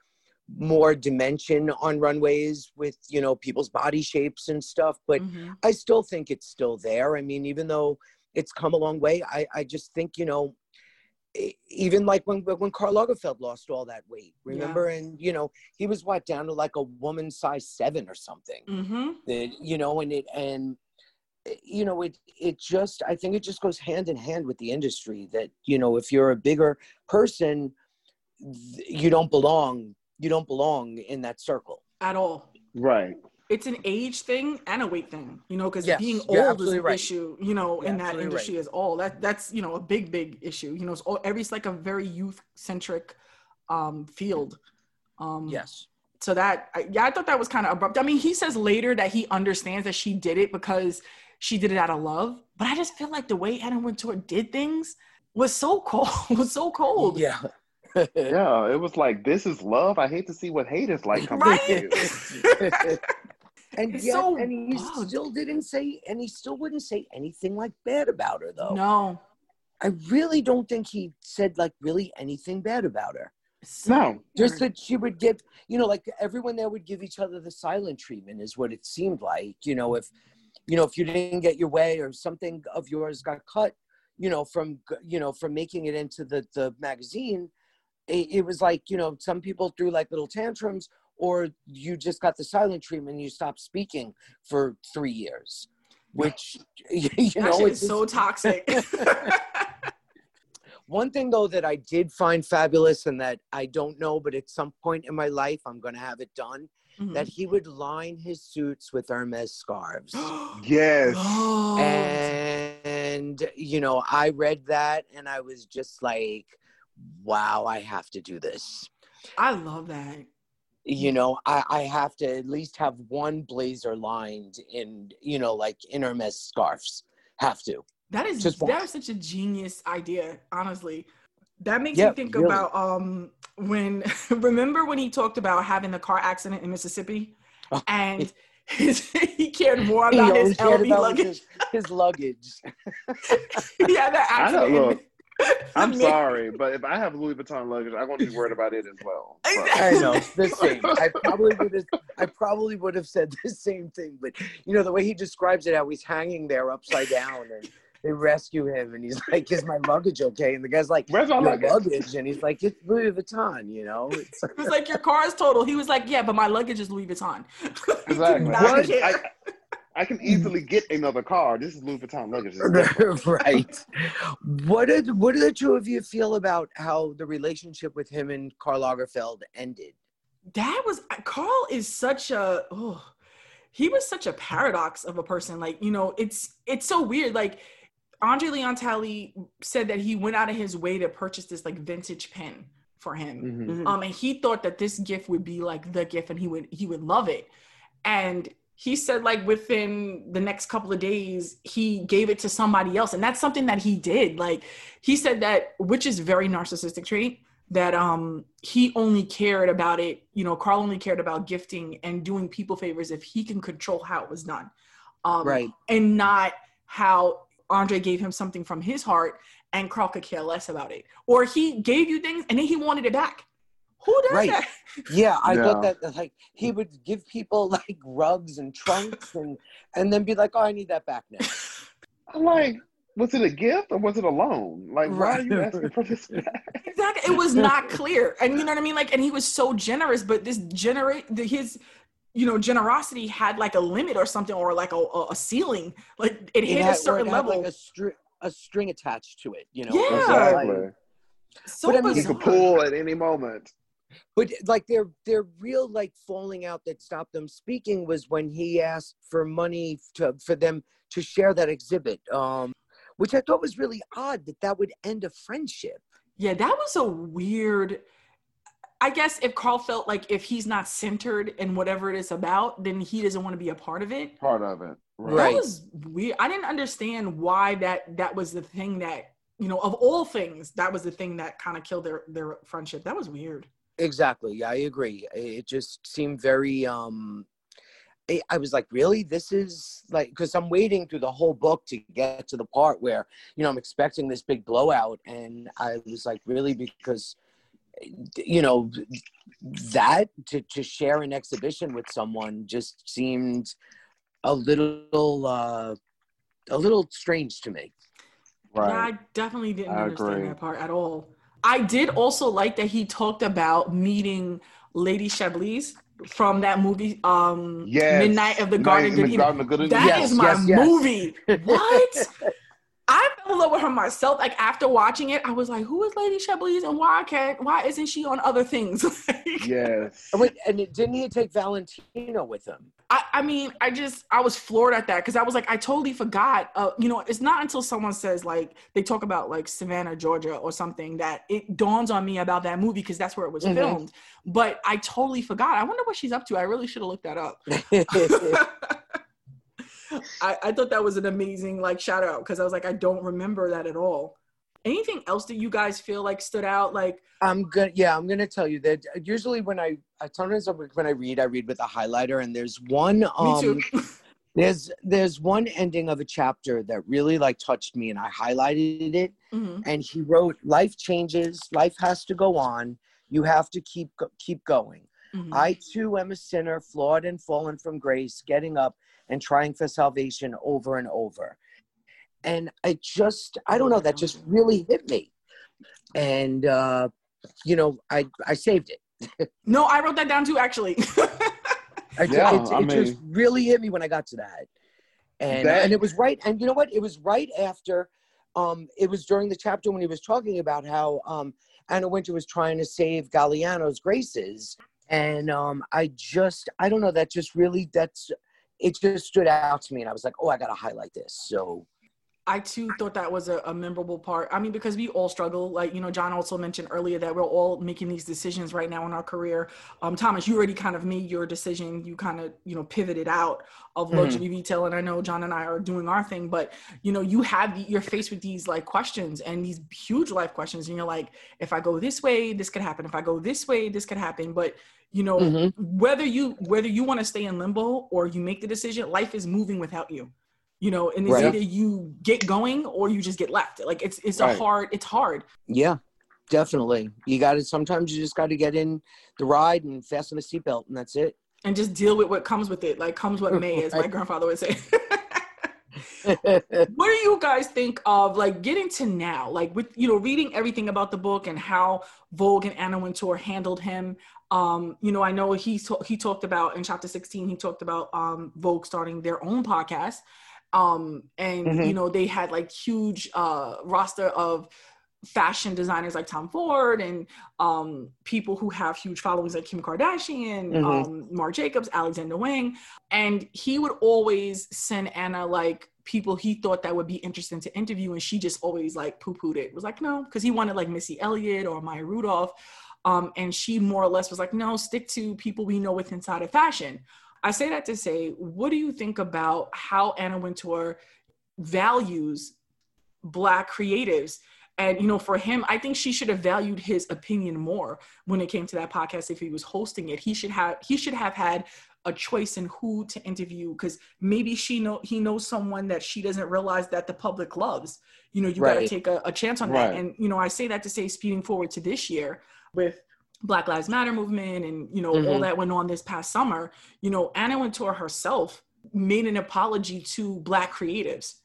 more dimension on runways with you know people's body shapes and stuff but mm-hmm. i still think it's still there i mean even though it's come a long way i i just think you know even like when when Karl Lagerfeld lost all that weight, remember? Yeah. And you know, he was what down to like a woman size seven or something. Mm-hmm. That, you know, and it and you know it it just I think it just goes hand in hand with the industry that you know if you're a bigger person, you don't belong you don't belong in that circle at all. Right. It's an age thing and a weight thing, you know, because yes, being old is an right. issue, you know, you're in that industry right. is all that that's you know a big big issue. You know, it's all every it's like a very youth centric um field. Um Yes. So that yeah, I thought that was kind of abrupt. I mean, he says later that he understands that she did it because she did it out of love, but I just feel like the way Anna Wintour did things was so cold, was so cold. Yeah yeah, it was like this is love. I hate to see what hate is like coming right? and yet, so and he bugged. still didn't say, and he still wouldn't say anything like bad about her, though. No, I really don't think he said like really anything bad about her. No, just that she would give, you know, like everyone there would give each other the silent treatment, is what it seemed like. You know, if you know if you didn't get your way or something of yours got cut, you know, from you know from making it into the the magazine it, it was like you know some people threw like little tantrums or you just got the silent treatment and you stopped speaking for three years which you know it's so toxic one thing though that i did find fabulous and that i don't know but at some point in my life i'm going to have it done mm-hmm. that he would line his suits with hermes scarves yes and you know i read that and i was just like wow, I have to do this. I love that. You know, I, I have to at least have one blazer lined in, you know, like in scarves. Have to. That is just that is such a genius idea, honestly. That makes me think really. about um when remember when he talked about having the car accident in Mississippi oh, and his, he cared more about his LV luggage. His, his luggage. yeah, that accident. I'm sorry, but if I have Louis Vuitton luggage, I'm going to be worried about it as well. I know the same. I probably would have. I probably would have said the same thing, but you know the way he describes it, how he's hanging there upside down, and they rescue him, and he's like, "Is my luggage okay?" And the guy's like, "Where's my luggage? luggage?" And he's like, "It's Louis Vuitton," you know. It's, it's like your car is total. He was like, "Yeah, but my luggage is Louis Vuitton." Exactly. I, I can easily get another car. This is Louis Vuitton luggage. right. What did what did the two of you feel about how the relationship with him and Karl Lagerfeld ended? That was Karl is such a oh, he was such a paradox of a person. Like you know, it's it's so weird. Like Andre Leon Talley said that he went out of his way to purchase this like vintage pen for him. Mm-hmm. Um, and he thought that this gift would be like the gift, and he would he would love it. And he said like within the next couple of days he gave it to somebody else. And that's something that he did. Like he said that which is very narcissistic trait that um he only cared about it you know karl only cared about gifting and doing people favors if he can control how it was done. Um right. and not how andre gave him something from his heart and karl could care less about it. Or he gave you things and then he wanted it back Who does right. that? Yeah, I yeah. thought that like he would give people like rugs and trunks and and then be like, "Oh, I need that back now." I'm like, was it a gift or was it a loan? Like, right. why are you asking for this back? Exactly, it was not clear, and you know what I mean. Like, and he was so generous, but this generate his you know generosity had like a limit or something or like a, a ceiling like it, it hit had, a certain level like a, str- a string attached to it you know yeah. exactly so but I mean, you could pull at any moment but like their their real like falling out that stopped them speaking was when he asked for money to for them to share that exhibit um which i thought was really odd that that would end a friendship yeah that was a weird I guess if Karl felt like if he's not centered in whatever it is about, then he doesn't want to be a part of it. Part of it. Right. That was weird. I didn't understand why that that was the thing that, you know, of all things, that was the thing that kind of killed their their friendship. That was weird. Exactly. Yeah, I agree. It just seemed very um I was like, really? This is like, because I'm waiting through the whole book to get to the part where, you know, I'm expecting this big blowout. And I was like, really? Because you know that to, to share an exhibition with someone just seemed a little uh a little strange to me right yeah, i definitely didn't I understand agree. that part at all i did also like that he talked about meeting lady chablis from that movie um yes. midnight of the garden, Night, Garden of Good That yes, is my yes, movie what I fell in love with her myself. Like after watching it, I was like, "Who is Lady Chablis, and why can't why isn't she on other things?" yes. Oh, wait, and didn't he take Valentino with him? I, I mean, I just I was floored at that because I was like, I totally forgot. Uh, you know, it's not until someone says like they talk about like Savannah, Georgia, or something that it dawns on me about that movie because that's where it was mm-hmm. filmed. But I totally forgot. I wonder what she's up to. I really should have looked that up. I, I thought that was an amazing like shout out because I was like, I don't remember that at all. Anything else that you guys feel like stood out? Like I'm gonna yeah, I'm gonna tell you that usually when I, sometimes when I read, I read with a highlighter, and there's one um, Me too. there's there's one ending of a chapter that really like touched me, and I highlighted it. Mm-hmm. And he wrote, "Life changes, life has to go on. You have to keep keep going." Mm-hmm. I too am a sinner, flawed and fallen from grace, getting up and trying for salvation over and over. And I just, I don't know, that just really hit me. And, uh, you know, I, I saved it. no, I wrote that down too, actually. I, yeah, it, it, it mean, just really hit me when I got to that. And, that, and it was right. And you know what? It was right after, um, it was during the chapter when he was talking about how um, Anna Wintour was trying to save Galliano's graces. And um, I just, I don't know, that just really, that's it just stood out to me and I was like, oh, I got to highlight this. So I too thought that was a, a, memorable part. I mean, because we all struggle. Like, you know, John also mentioned earlier that we're all making these decisions right now in our career. Um, Thomas, you already kind of made your decision. You kind of, you know, pivoted out of mm-hmm. luxury retail. And I know John and I are doing our thing, but you know, you have, you're faced with these like questions and these huge life questions. And you're like, if I go this way, this could happen. If I go this way, this could happen. But you know mm-hmm. whether you whether you want to stay in limbo or you make the decision life is moving without you you know and it's right. either you get going or you just get left. Like it's it's right. a hard it's hard. Yeah definitely. You got to sometimes you just got to get in the ride and fasten the seatbelt and that's it. And just deal with what comes with it like comes what may as my grandfather would say. What do you guys think of like getting to now like with you know reading everything about the book and how vogue and anna wintour handled him? Um, you know, I know he he talked about in chapter 16, he talked about um, Vogue starting their own podcast. Um, and mm-hmm. you know, they had like huge uh, roster of fashion designers like Tom Ford and um, people who have huge followings like Kim Kardashian, mm-hmm. um, Marc Jacobs, Alexander Wang. And he would always send Anna like people he thought that would be interesting to interview. And she just always like poo pooed it. it. Was like, no, because he wanted like Missy Elliott or Maya Rudolph. Um, and she more or less was like, no, stick to people we know with inside of fashion. I say that to say, what do you think about how Anna Wintour values Black creatives? And you know, for him, I think she should have valued his opinion more when it came to that podcast. If he was hosting it, he should have he should have had a choice in who to interview because maybe she know he knows someone that she doesn't realize that the public loves. You know, you right. got to take a, a, chance on right. that. And you know, I say that to say, speeding forward to this year, with Black Lives Matter movement and you know mm-hmm. all that went on this past summer, you know, Anna Wintour herself made an apology to black creatives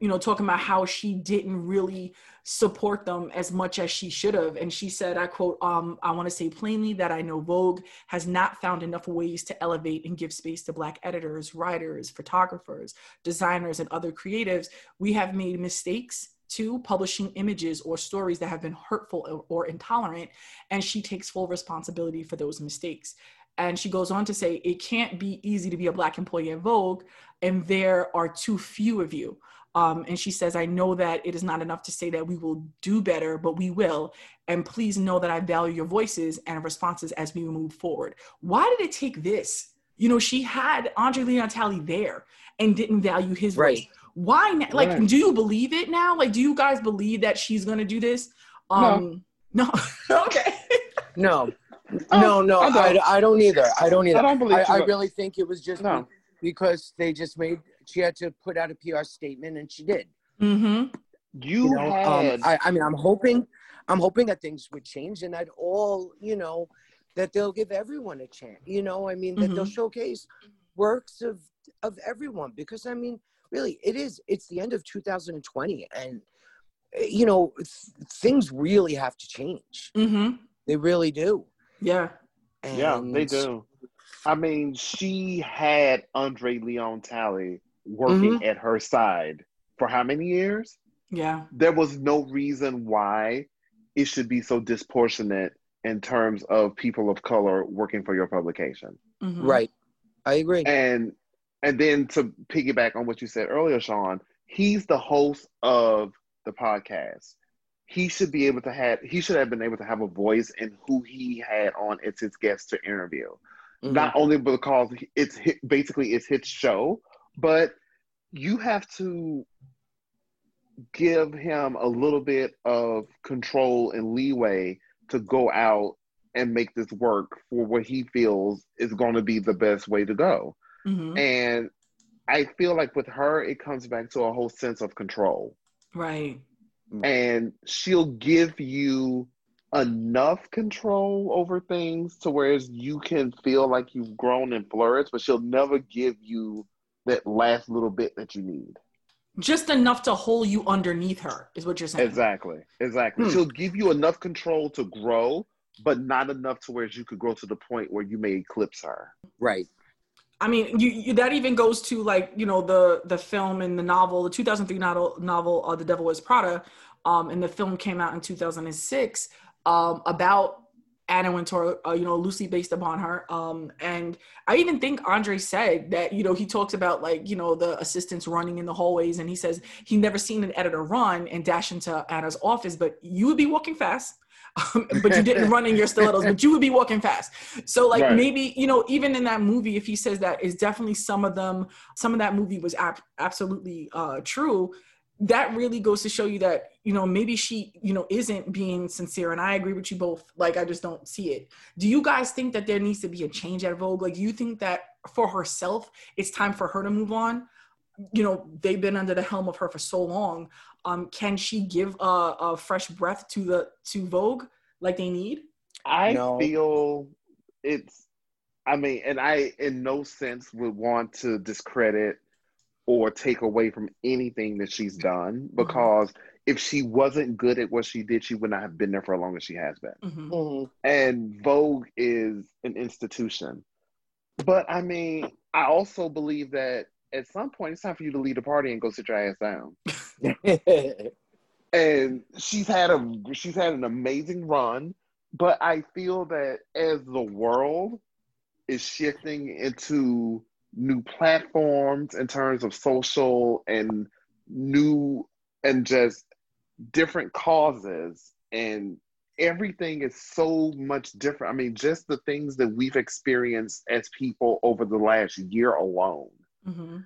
you know, talking about how she didn't really support them as much as she should have. And she said, I quote, um, I want to say plainly that I know Vogue has not found enough ways to elevate and give space to Black editors, writers, photographers, designers, and other creatives. We have made mistakes too, publishing images or stories that have been hurtful or intolerant. And she takes full responsibility for those mistakes. And she goes on to say, it can't be easy to be a Black employee at Vogue, and there are too few of you. Um, and she says, I know that it is not enough to say that we will do better, but we will. And please know that I value your voices and responses as we move forward. Why did it take this? You know, she had Andre Leon Talley there and didn't value his right. voice. Why? Na- like, right. do you believe it now? Like, do you guys believe that she's going to do this? Um, no. No. okay. no. Oh, no, no, I don't. I, I don't either. I don't either. I don't believe. I, I really think it was just no. because they just made she had to put out a PR statement, and she did. Mm-hmm. You, you know, um, had. Um, I, I mean, I'm hoping, I'm hoping that things would change, and that all, you know, that they'll give everyone a chance. You know, I mean, that mm-hmm. they'll showcase works of of everyone because I mean, really, it is. It's the end of 2020, and you know, th- things really have to change. Mm-hmm. They really do. Yeah. And yeah, they do. I mean, she had Andre Leon Talley working mm-hmm. at her side for how many years? Yeah. There was no reason why it should be so disproportionate in terms of people of color working for your publication. Mm-hmm. Right. I agree. And and then to piggyback on what you said earlier, Sean, he's the host of the podcast. He should be able to have he should have been able to have a voice in who he had on as his guest to interview. Mm-hmm. Not only because it's basically it's his show, but you have to give him a little bit of control and leeway to go out and make this work for what he feels is going to be the best way to go. Mm-hmm. And I feel like with her, it comes back to a whole sense of control. Right. And she'll give you enough control over things to whereas you can feel like you've grown and flourished, but she'll never give you that last little bit that you need. Just enough to hold you underneath her is what you're saying. Exactly. Exactly. Hmm. She'll give you enough control to grow, but not enough to where you could grow to the point where you may eclipse her. Right. I mean, you, you, that even goes to like you know the the film and the novel, the 2003 novel, novel uh, "The Devil Wears Prada," um, and the film came out in 2006 um, about Anna Wintour, uh, you know, loosely based upon her. Um, and I even think Andre said that, you know, he talks about like, you know, the assistants running in the hallways and he says he never seen an editor run and dash into Anna's office, but you would be walking fast. Um, but you didn't run in your stilettos, but you would be walking fast. So like right. maybe, you know, even in that movie, if he says that is definitely some of them, some of that movie was ab- absolutely uh, true. That really goes to show you that you know maybe she you know isn't being sincere and i agree with you both. Like i just don't see it. Do you guys think that there needs to be a change at vogue? Like you think that for herself it's time for her to move on you know they've been under the helm of her for so long um can she give a, a fresh breath to the to vogue like they need i no. feel it's i mean and i in no sense would want to discredit or take away from anything that she's done mm-hmm. because mm-hmm. if she wasn't good at what she did, she would not have been there for as long as she has been. Mm-hmm. Mm-hmm. And Vogue is an institution. But I mean, I also believe that at some point it's time for you to leave the party and go sit your ass down. and she's had a she's had an amazing run, but I feel that as the world is shifting into new platforms in terms of social and new and just different causes and everything is so much different. I mean, just the things that we've experienced as people over the last year alone. Mm-hmm.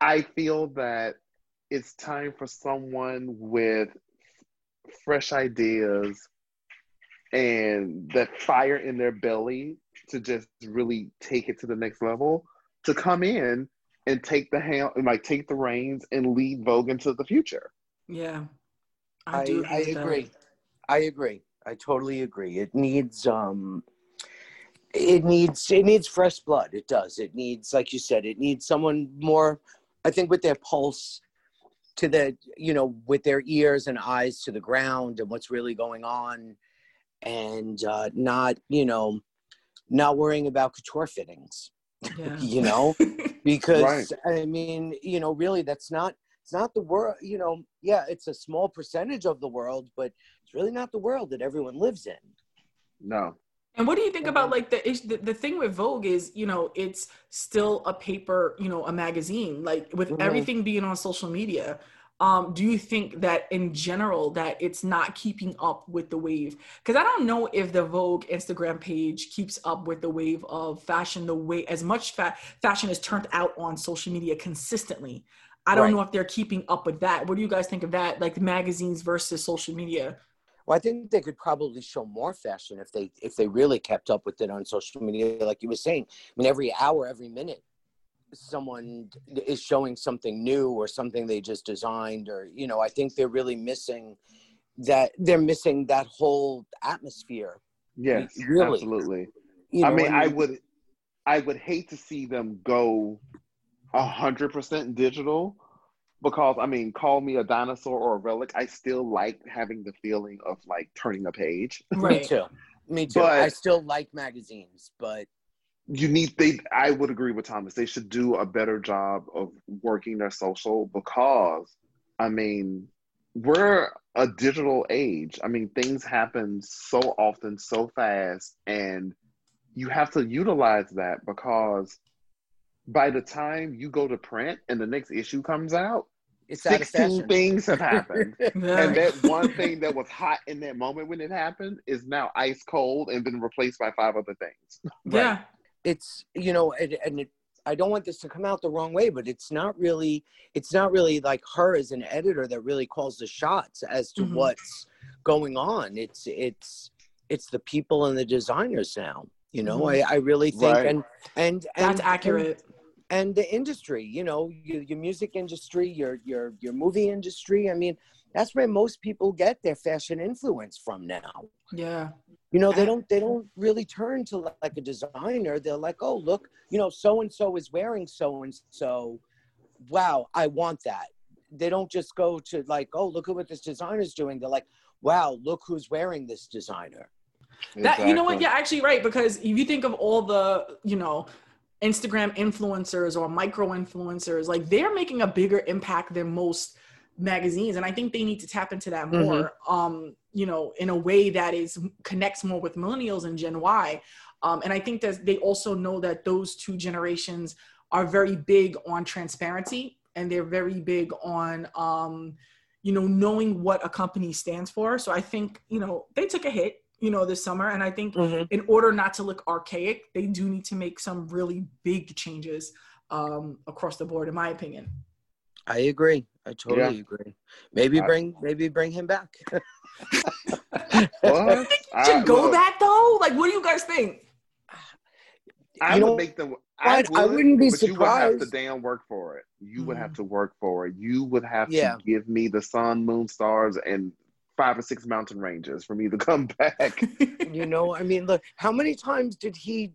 I feel that it's time for someone with fresh ideas and that fire in their belly to just really take it to the next level to come in and take the hand, like take the reins and lead Vogue into the future. Yeah, I, I, I agree. I agree. I totally agree. It needs um it needs it needs fresh blood. It does. It needs like you said, it needs someone more I think with their pulse to the you know with their ears and eyes to the ground and what's really going on and uh not, you know, not worrying about couture fittings. Yeah. you know, because right. I mean, you know, really that's not it's not the world, you know, yeah, it's a small percentage of the world, but it's really not the world that everyone lives in. No. And what do you think about like the, the the thing with Vogue is, you know, it's still a paper, you know, a magazine. Like with mm-hmm. everything being on social media, um, do you think that in general that it's not keeping up with the wave? Because I don't know if the Vogue Instagram page keeps up with the wave of fashion the way as much fa- fashion is turned out on social media consistently. I don't right. know if they're keeping up with that. What do you guys think of that? Like the magazines versus social media? Well, I think they could probably show more fashion if they if they really kept up with it on social media, like you were saying. I mean, every hour, every minute, someone is showing something new or something they just designed, or you know, I think they're really missing that. They're missing that whole atmosphere. Yes, really. absolutely. You know, I mean, I, mean, I would, I would hate to see them go a hundred percent digital because I mean, call me a dinosaur or a relic. I still like having the feeling of like turning a page. Right. me too. Me too. But I still like magazines, but you need they. I would agree with Thomas. They should do a better job of working their social because, I mean, we're a digital age. I mean, things happen so often, so fast, and you have to utilize that because by the time you go to print and the next issue comes out, it's 16 things have happened. and that one thing that was hot in that moment when it happened is now ice cold and been replaced by five other things. Yeah. It's, you know, and, and it, I don't want this to come out the wrong way, but it's not really, it's not really like her as an editor that really calls the shots as to mm-hmm. what's going on. It's, it's, it's the people and the designers now. You know, mm-hmm. I, I really think, right. and, and, and that's accurate. And, and the industry you know your, your music industry your your your movie industry i mean that's where most people get their fashion influence from now. Yeah. You know they don't they don't really turn to like a designer. They're like oh look you know so and so is wearing so and so wow i want that. They don't just go to like oh look at what this designer's doing. They're like wow look who's wearing this designer. That exactly. you know what? Yeah actually right because if you think of all the you know Instagram influencers or micro influencers, like they're making a bigger impact than most magazines. And I think they need to tap into that more, mm-hmm. um, you know, in a way that is connects more with millennials and Gen Y. Um, and I think that they also know that those two generations are very big on transparency and they're very big on, um, you know, knowing what a company stands for. So I think, you know, they took a hit you know, this summer. And I think mm-hmm. in order not to look archaic, they do need to make some really big changes um, across the board, in my opinion. I agree. I totally yeah. agree. Maybe bring maybe bring him back. what? should go look, back though? Like, what do you guys think? I you would know, make them. I, would, I wouldn't be surprised. You would have to damn work for it. You mm would have mm-hmm. to work for it. You would have yeah. to give me the sun, moon, stars, and five or six mountain ranges for me to come back. you know, I mean, look, how many times did he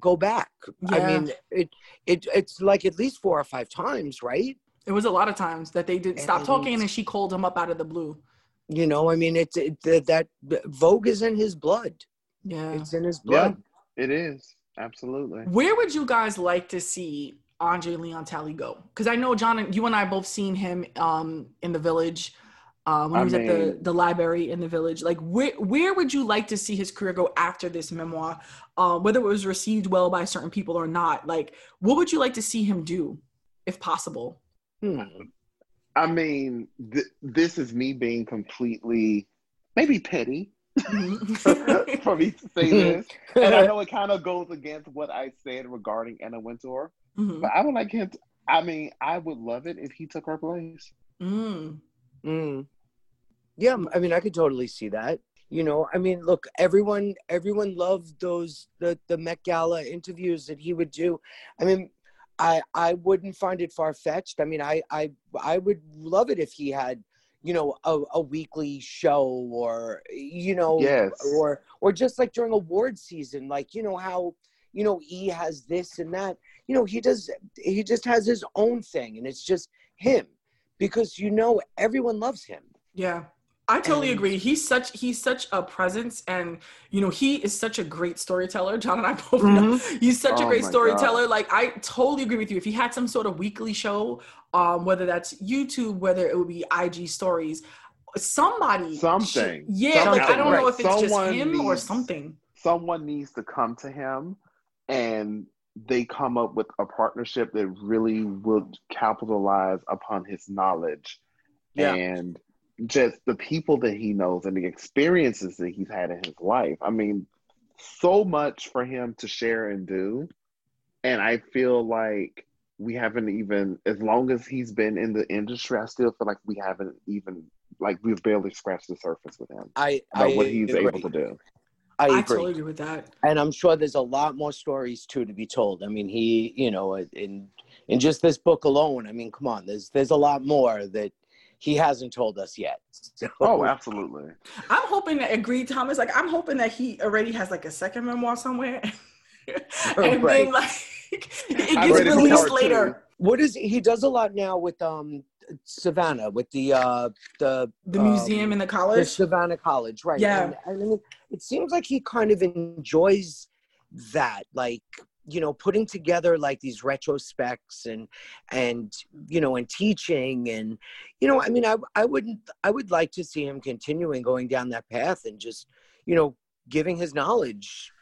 go back? Yeah. I mean, it it it's like at least four or five times, right? It was a lot of times that they did stop talking and then she called him up out of the blue. You know, I mean, it's it, that Vogue is in his blood. Yeah, it's in his blood. Yeah, it is absolutely. Where would you guys like to see Andre Leon Talley go? Because I know John, and you and I both seen him um, in the Village uh, when he was mean, at the, the library in the village. Like, where, where would you like to see his career go after this memoir? Uh, whether it was received well by certain people or not, like, what would you like to see him do, if possible? Hmm. I mean, th- this is me being completely, maybe petty. Mm-hmm. for me to say this, and I know it kind of goes against what I said regarding Anna Wintour, mm-hmm. but I would like him. To, I mean, I would love it if he took her place. Mm. Mm. Yeah, I mean, I could totally see that. You know, I mean, look, everyone, everyone loved those the the Met Gala interviews that he would do. I mean, I I wouldn't find it far fetched. I mean, I I I would love it if he had, you know a, a weekly show or you know Yes. or or just like during award season like you know how you know he has this and that you know he does he just has his own thing and it's just him because you know everyone loves him Yeah. I totally And- agree. He's such he's such a presence and you know, he is such a great storyteller. John and I both know he's such a Oh great my storyteller. Like I totally agree with you. If he had some sort of weekly show, um, whether that's YouTube, whether it would be IG stories, somebody should- Something. yeah, like I don't Something, know if it's just Someone him or needs- something. someone needs to come to him and they come up with a partnership that really would capitalize upon his knowledge Yeah. and just the people that he knows and the experiences that he's had in his life. I mean, so much for him to share and do. And I feel like we haven't even, as long as he's been in the industry, I still feel like we haven't even, like, we've barely scratched the surface with him i about I what he's agree. able to do. i I, agree totally agree with that. and I'm sure there's a lot more stories too to be told. I mean, he, you know, in in just this book alone, I mean, come on, there's there's a lot more that he hasn't told us yet. So, Oh, absolutely. I'm hoping that agree, Thomas. Like I'm hoping that he already has like a second memoir somewhere. and Right. then like it I'm gets released part later. what is he does a lot now with um Savannah with the uh the The um, museum in the the college. Savannah College, right? Yeah. And, I mean, it seems like he kind of enjoys that, like you know, putting together like these retrospects and and you know, and teaching and you know, I mean, I I wouldn't I would like to see him continuing going down that path and just you know giving his knowledge.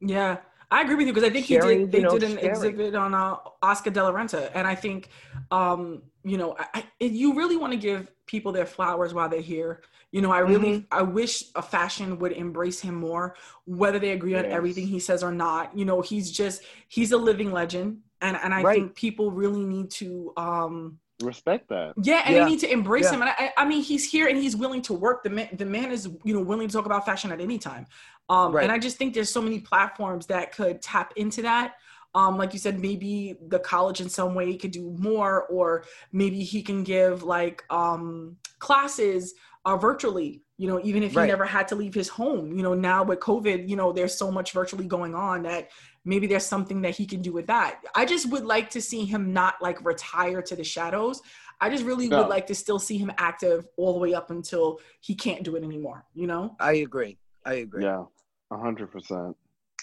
Yeah, I agree with you because I think Sharing, he did. They you know, did an sharing. exhibit on uh, Oscar de la Renta, and I think, um, you know, I, I, you really want to give people their flowers while they're here. You know, I really, Mm-hmm. I wish a fashion would embrace him more, whether they agree on everything he says or not. You know, he's just he's a living legend, and and I Right. think people really need to. um Respect that. yeah, and Yeah. they need to embrace Yeah. him. And I, I mean, he's here and he's willing to work. The man, the man is, you know, willing to talk about fashion at any time. Um, Right. And I just think there's so many platforms that could tap into that. Um, like you said, maybe the college in some way could do more, or maybe he can give like um, classes uh, virtually. You know, even if he Right. never had to leave his home. You know, now with COVID, you know, there's so much virtually going on that maybe there's something that he can do with that. I just would like to see him not like retire to the shadows. I just really No. would like to still see him active all the way up until he can't do it anymore, you know? I agree. I agree. Yeah, a hundred percent.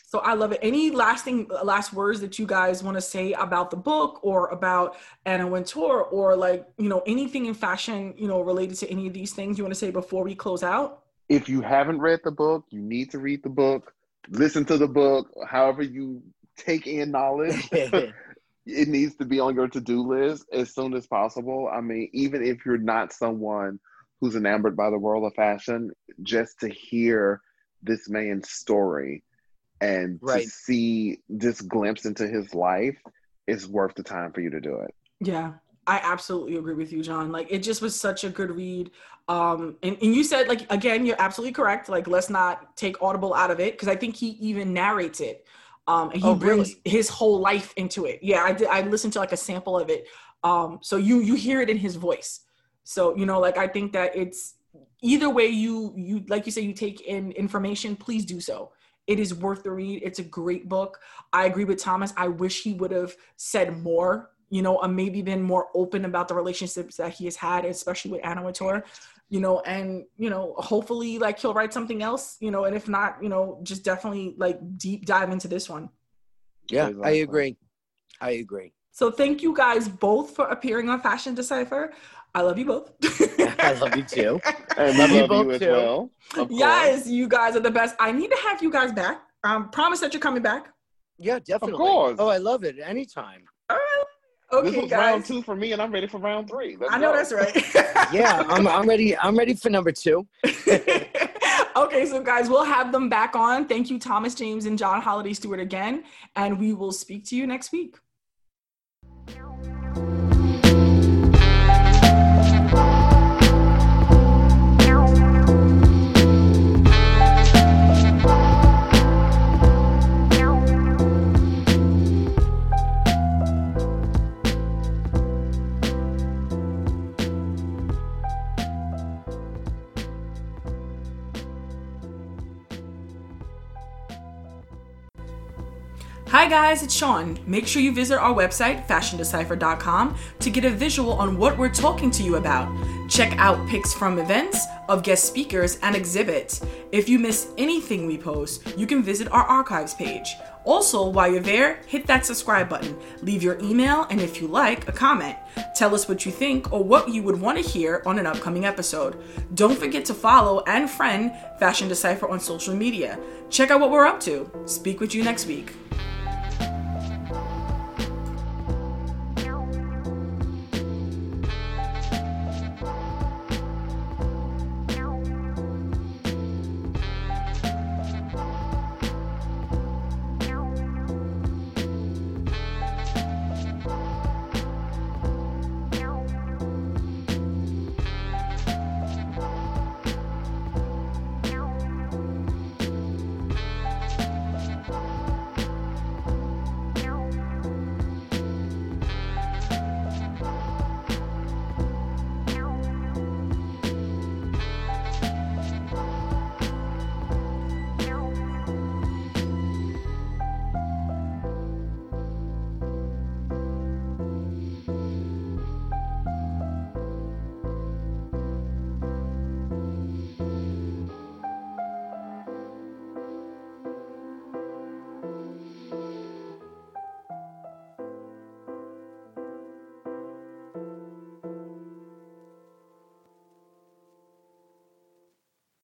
So I love it. Any lasting last words that you guys want to say about the book or about Anna Wintour or like, you know, anything in fashion, you know, related to any of these things you want to say before we close out? If you haven't read the book, you need to read the book. Listen to the book. However you take in knowledge, it needs to be on your to-do list as soon as possible. I mean, even if you're not someone who's enamored by the world of fashion, just to hear this man's story and Right. to see this glimpse into his life is worth the time for you to do it. Yeah, I absolutely agree with you, John. Like it just was such a good read. Um, and, and you said like again, you're absolutely correct. Like let's not take Audible out of it because I think he even narrates it. Um, and he Oh, brings really? his whole life into it. Yeah, I did. I listened to like a sample of it. Um, so you you hear it in his voice. So you know, like I think that it's either way you you like you say you take in information. Please do so. It is worth the read. It's a great book. I agree with Thomas. I wish he would have said more, you know, and maybe been more open about the relationships that he has had, especially with Anna Wintour, you know, and, you know, hopefully like he'll write something else, you know, and if not, you know, just definitely like deep dive into this one. Yeah, I agree. I agree. So thank you guys both for appearing on Fashion Decipher. I love you both. I love you too. I Love we you love both you as too. well. yes, you guys are the best. I need to have you guys back. Um, promise that you're coming back. Yeah, definitely. Of course. Oh, I love it. Anytime. All right. course. This Okay, was round two for me, and I'm ready for round three. Let's I know go. that's right. Yeah, I'm I'm ready. I'm ready for number two. okay, so guys, we'll have them back on. Thank you, Thomas James and John Holiday Stewart again, and we will speak to you next week. Hi guys, it's Sean. Make sure you visit our website, fashiondecipher.com, to get a visual on what we're talking to you about. Check out pics from events, of guest speakers, and exhibits. If you miss anything we post, you can visit our archives page. Also, while you're there, hit that subscribe button, leave your email, and if you like, a comment. Tell us what you think or what you would want to hear on an upcoming episode. Don't forget to follow and friend Fashion Decipher on social media. Check out what we're up to. Speak with you next week.